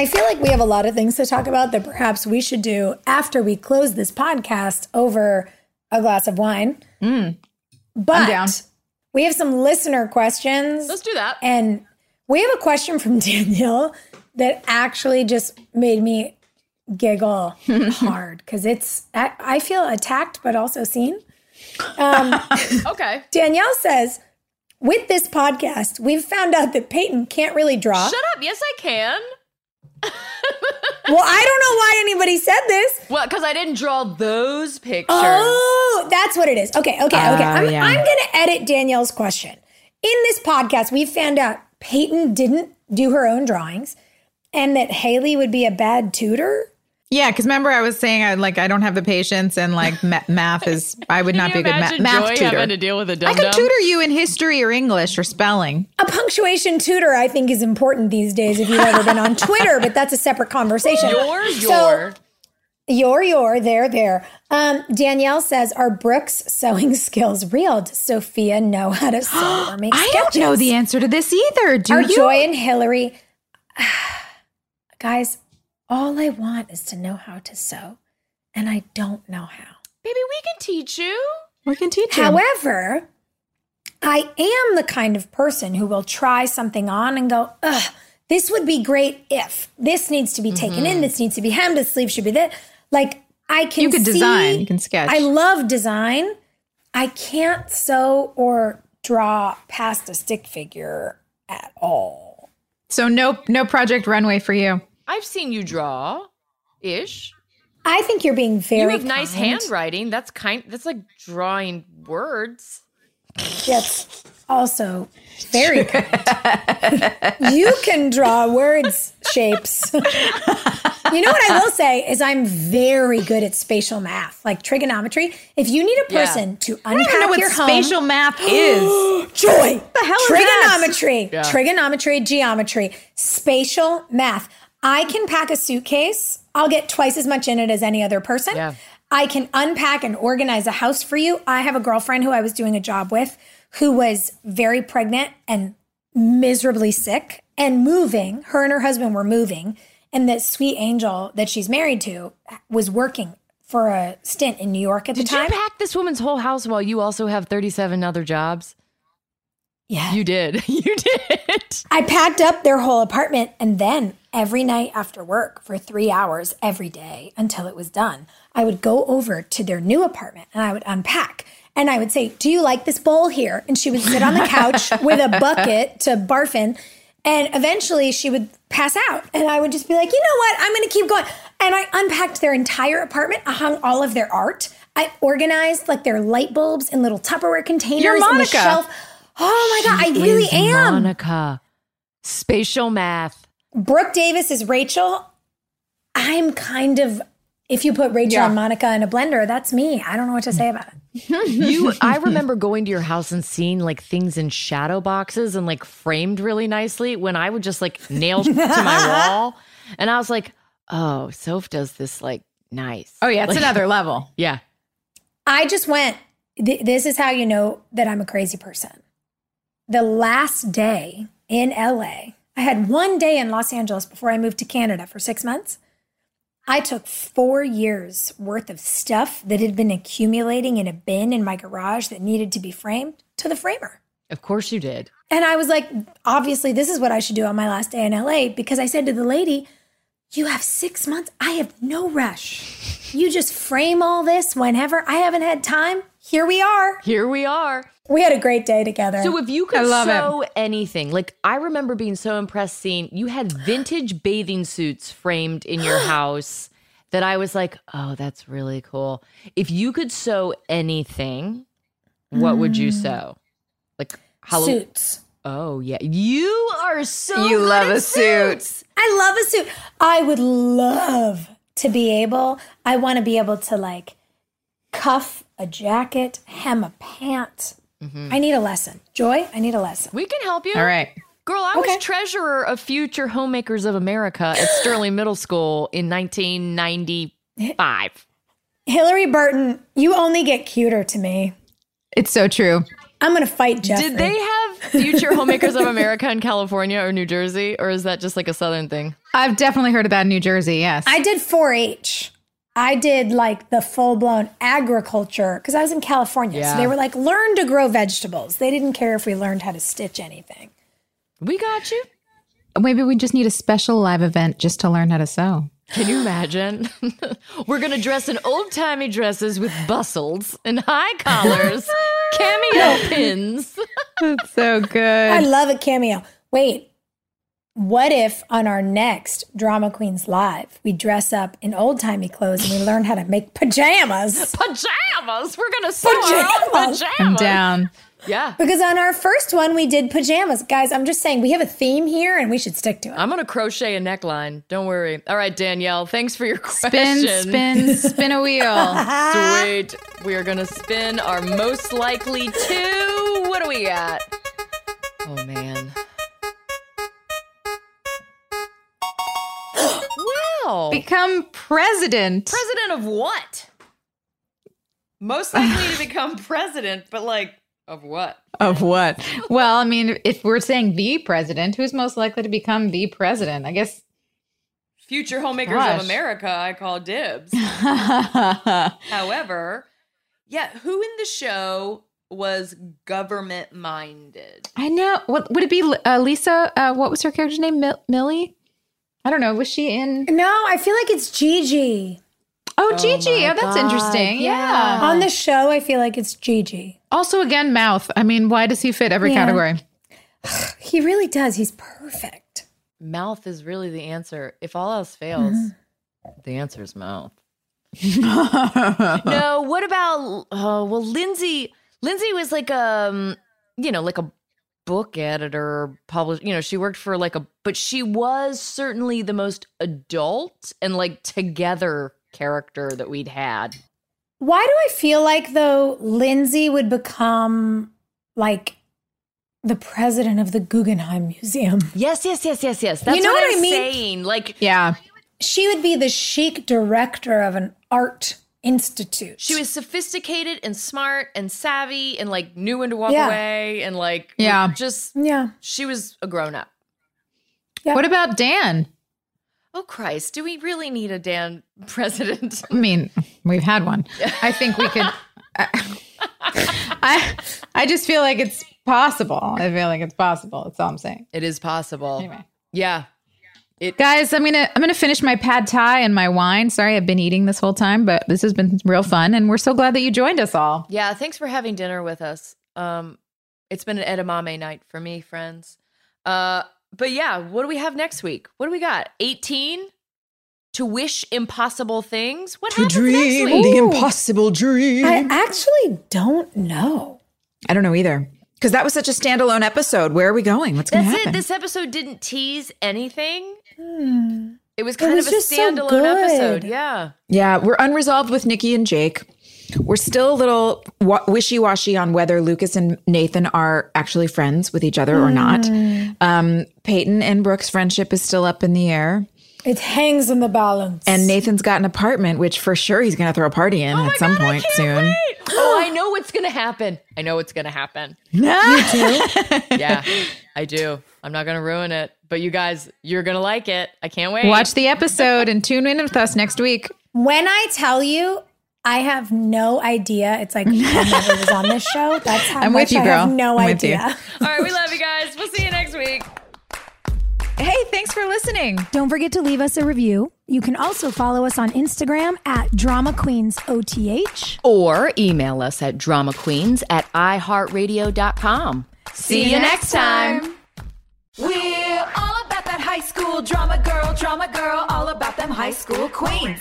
I feel like we have a lot of things to talk about that perhaps we should do after we close this podcast over a glass of wine. Mm. But we have some listener questions. Let's do that. And we have a question from Danielle that actually just made me giggle hard because it's, I, I, feel attacked but also seen. Um, okay. Danielle says, with this podcast, we've found out that Peyton can't really draw. Shut up. Yes, I can. well, I don't know why anybody said this. Well, because I didn't draw those pictures. Oh, that's what it is. Okay, okay, okay. Uh, I'm, yeah. I'm going to edit Danielle's question. In this podcast, we found out Peyton didn't do her own drawings and that Haley would be a bad tutor. Yeah, because remember I was saying I like I don't have the patience and like ma- math is I would not be a good ma- math Joy tutor. having to deal with a I dum can tutor you in history or English or spelling. A punctuation tutor, I think, is important these days if you've ever been on Twitter, but that's a separate conversation. Your, So- your. Your, your, there, there. Um, Danielle says, Are Brooke's sewing skills real? Does Sophia know how to sew or make I sketches? don't know the answer to this either. Do Are you? Joy and Hilarie Guys, all I want is to know how to sew, and I don't know how. Baby, we can teach you. We can teach you. However, I am the kind of person who will try something on and go, ugh, this would be great if this needs to be taken in, mm-hmm. this needs to be hemmed, this sleeve should be that. Like I can You could see- design, you can sketch. I love design. I can't sew or draw past a stick figure at all. So no no project runway for you. I've seen you draw ish. I think you're being very You have nice handwriting. That's kind that's like drawing words. That's also very kind. you can draw words shapes. you know what I will say is I'm very good at spatial math, like trigonometry. If you need a Yeah. person to I don't unpack even what your home, spatial math is. joy. the hell is that? trigonometry, Yeah. trigonometry, geometry, spatial math. I can pack a suitcase. I'll get twice as much in it as any other person. Yeah. I can unpack and organize a house for you. I have a girlfriend who I was doing a job with who was very pregnant and miserably sick and moving. Her and her husband were moving. And that sweet angel that she's married to was working for a stint in New York at Did the time. Did you pack this woman's whole house while you also have 37 other jobs? Yeah. You did. You did. I packed up their whole apartment and then every night after work for three hours every day until it was done, I would go over to their new apartment and I would unpack. And I would say, Do you like this bowl here? And she would sit on the couch with a bucket to barf in. And eventually she would pass out. And I would just be like, You know what? I'm going to keep going. And I unpacked their entire apartment. I hung all of their art. I organized like their light bulbs in little Tupperware containers You're in the Monica. shelf. Oh my God, She I really am. Monica. Spatial math. Brooke Davis is Rachel. I'm kind of, if you put Rachel Yeah. and Monica in a blender, that's me. I don't know what to say about it. You I remember going to your house and seeing like things in shadow boxes and like framed really nicely when I would just like nail to my wall. And I was like, oh, Soph does this like nice. Oh yeah, it's Like- another level. Yeah. I just went, th- this is how you know that I'm a crazy person. The last day in LA, I had one day in Los Angeles before I moved to Canada for six months. I took four years worth of stuff that had been accumulating in a bin in my garage that needed to be framed to the framer. Of course you did. And I was like, obviously, this is what I should do on my last day in LA because I said to the lady, You have six months. I have no rush. You just frame all this whenever. I haven't had time. Here we are. Here we are. We had a great day together. So if you could I love it. sew anything, like I remember being so impressed seeing you had vintage bathing suits framed in your house that I was like, oh, that's really cool. If you could sew anything, what would you Mm. sew? Like Hallow- Suits. Oh yeah, you are so. You good love at a suit. suits. I love a suit. I would love to be able, I want to be able to like cuff a jacket, hem a pant. I need a lesson. Joy, I need a lesson. We can help you. All right. Girl, I was treasurer of Future Homemakers of America at Sterling Middle School in 1995. Hilarie Burton, you only get cuter to me. It's so true. I'm going to fight Jeffrey. Did they have Future Homemakers of America in California or New Jersey, or is that just like a Southern thing? I've definitely heard of that in New Jersey. Yes. I did 4 H. I did like the full blown agriculture because I was in California. Yeah. So they were like, learn to grow vegetables. They didn't care if we learned how to stitch anything. We got you. Maybe we just need a special live event just to learn how to sew. Can you imagine? We're going to dress in old timey dresses with bustles and high collars, cameo pins. That's so good. I love a cameo. Wait, what if on our next Drama Queens Live, we dress up in old timey clothes and we learn how to make pajamas? Pajamas. We're going to sew our own Pajamas. pajamas. I'm down. Yeah. Because on our first one, we did pajamas. Guys, I'm just saying we have a theme here and we should stick to it. I'm going to crochet a neckline. Don't worry. All right, Danielle, thanks for your question. Spin, spin, spin a wheel. Sweet. We are going to spin our most likely two. What do we got? Oh, man. Wow. Become president. President of what? Most likely to become president, but like, of what? Of what? Well, I mean, if we're saying the president, who's most likely to become the president? I guess Future homemakers Gosh. of America, I call dibs. However, yeah, who in the show was government minded? I know. What would it be? Uh, Lisa? Uh, what was her character's name? Mil- Millie? I don't know. Was she in? No, I feel like it's Gigi. Oh, Gigi. my Oh, that's God, interesting. Yeah. On the show, I feel like it's Gigi. Also, again, mouth. I mean, why does he fit every Yeah. category? He really does. He's perfect. Mouth is really the answer. If all else fails, the answer is mouth. no, what about oh well Lindsay Lindsay was like um you know like a book editor published you know she worked for like a but she was certainly the most adult and like together character that we'd had. Why do I feel like though Lindsay would become like the president of the Guggenheim Museum? Yes, yes, yes, yes, yes. That's you know what, what, I'm I mean? saying. Like Yeah. She would be the chic director of an art institute. She was sophisticated and smart and savvy and like knew when to walk Yeah. away and like Yeah. just yeah. she was a grown up. What about Dan? Oh Christ, do we really need a Dan president? I mean, we've had one. I think we could. I I just feel like it's possible. I feel like it's possible. That's all I'm saying. It is possible. Anyway. Yeah. Guys, I'm gonna I'm gonna finish my pad thai and my wine. Sorry, I've been eating this whole time, but this has been real fun, and we're so glad that you joined us all. Yeah, thanks for having dinner with us. Um it's been an edamame night for me, friends. Uh but yeah, what do we have next week? What do we got? 18 to wish impossible things? What happens next week? the impossible dream. I actually don't know. I don't know either. Because that was such a standalone episode. Where are we going? What's going to happen? it. This episode didn't tease anything. Hmm. It was kind was of a just so standalone episode. Yeah. Yeah, we're unresolved with Nikki and Jake. We're still a little wa- wishy washy on whether Lucas and Nathan are actually friends with each other or not. Hmm. Um, Peyton and Brooke's friendship is still up in the air. It hangs in the balance. And Nathan's got an apartment, which for sure he's going to throw a party in oh at some point soon. Oh, I know what's going to happen. I know what's going to happen. you too. Yeah, I do. I'm not going to ruin it. But you guys, you're going to like it. I can't wait. Watch the episode and tune in with us next week. When I tell you, I have no idea. It's like I never was on this show. That's how I'm much with you, I have girl. no I'm with you. idea. All right, we love you guys. We'll see you next week. Hey, thanks for listening. Don't forget to leave us a review. You can also follow us on Instagram at Drama Queens OTH. Or email us at dramaqueens at iheartradio.com. See, you next time. We're all about that high school drama girl, drama girl, all about them high school queens.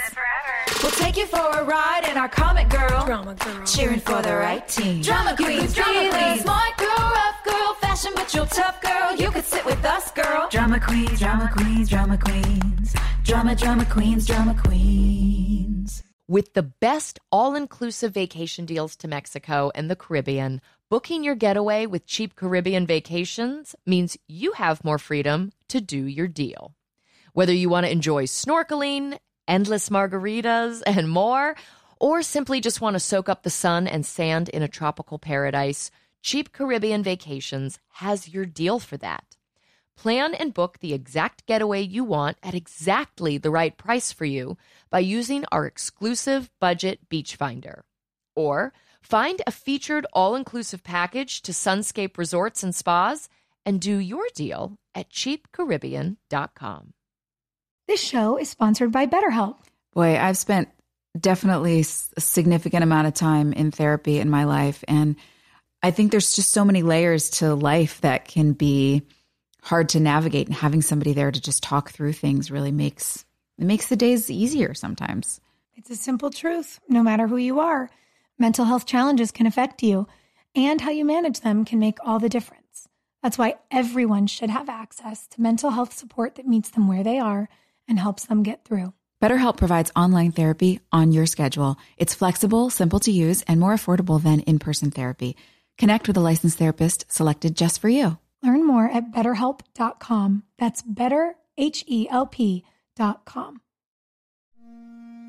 We'll take you for a ride in our comic girl, drama girl, cheering for the right team. Drama queens, drama queens, smart girl, girl, fashion but you're tough girl. You could sit with us, girl. Drama queens, drama queens, drama queens, drama, drama queens, drama queens. With the best all inclusive vacation deals to Mexico and the Caribbean, booking your getaway with cheap Caribbean vacations means you have more freedom to do your deal. Whether you want to enjoy snorkeling, endless margaritas, and more, or simply just want to soak up the sun and sand in a tropical paradise, Cheap Caribbean Vacations has your deal for that. Plan and book the exact getaway you want at exactly the right price for you by using our exclusive budget beach finder. Or find a featured all inclusive package to Sunscape Resorts and Spas and do your deal at cheapcaribbean.com. This show is sponsored by BetterHelp. Boy, I've spent definitely a significant amount of time in therapy in my life. And I think there's just so many layers to life that can be hard to navigate. And having somebody there to just talk through things really makes it makes the days easier sometimes. It's a simple truth. No matter who you are, mental health challenges can affect you, and how you manage them can make all the difference. That's why everyone should have access to mental health support that meets them where they are and helps them get through. BetterHelp provides online therapy on your schedule. It's flexible, simple to use, and more affordable than in person therapy. Connect with a licensed therapist selected just for you. Learn more at betterhelp.com. That's better, H E L P.com.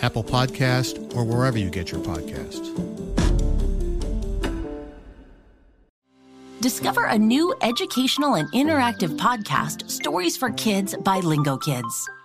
Apple Podcast, or wherever you get your podcasts. Discover a new educational and interactive podcast, Stories for Kids by Lingo Kids.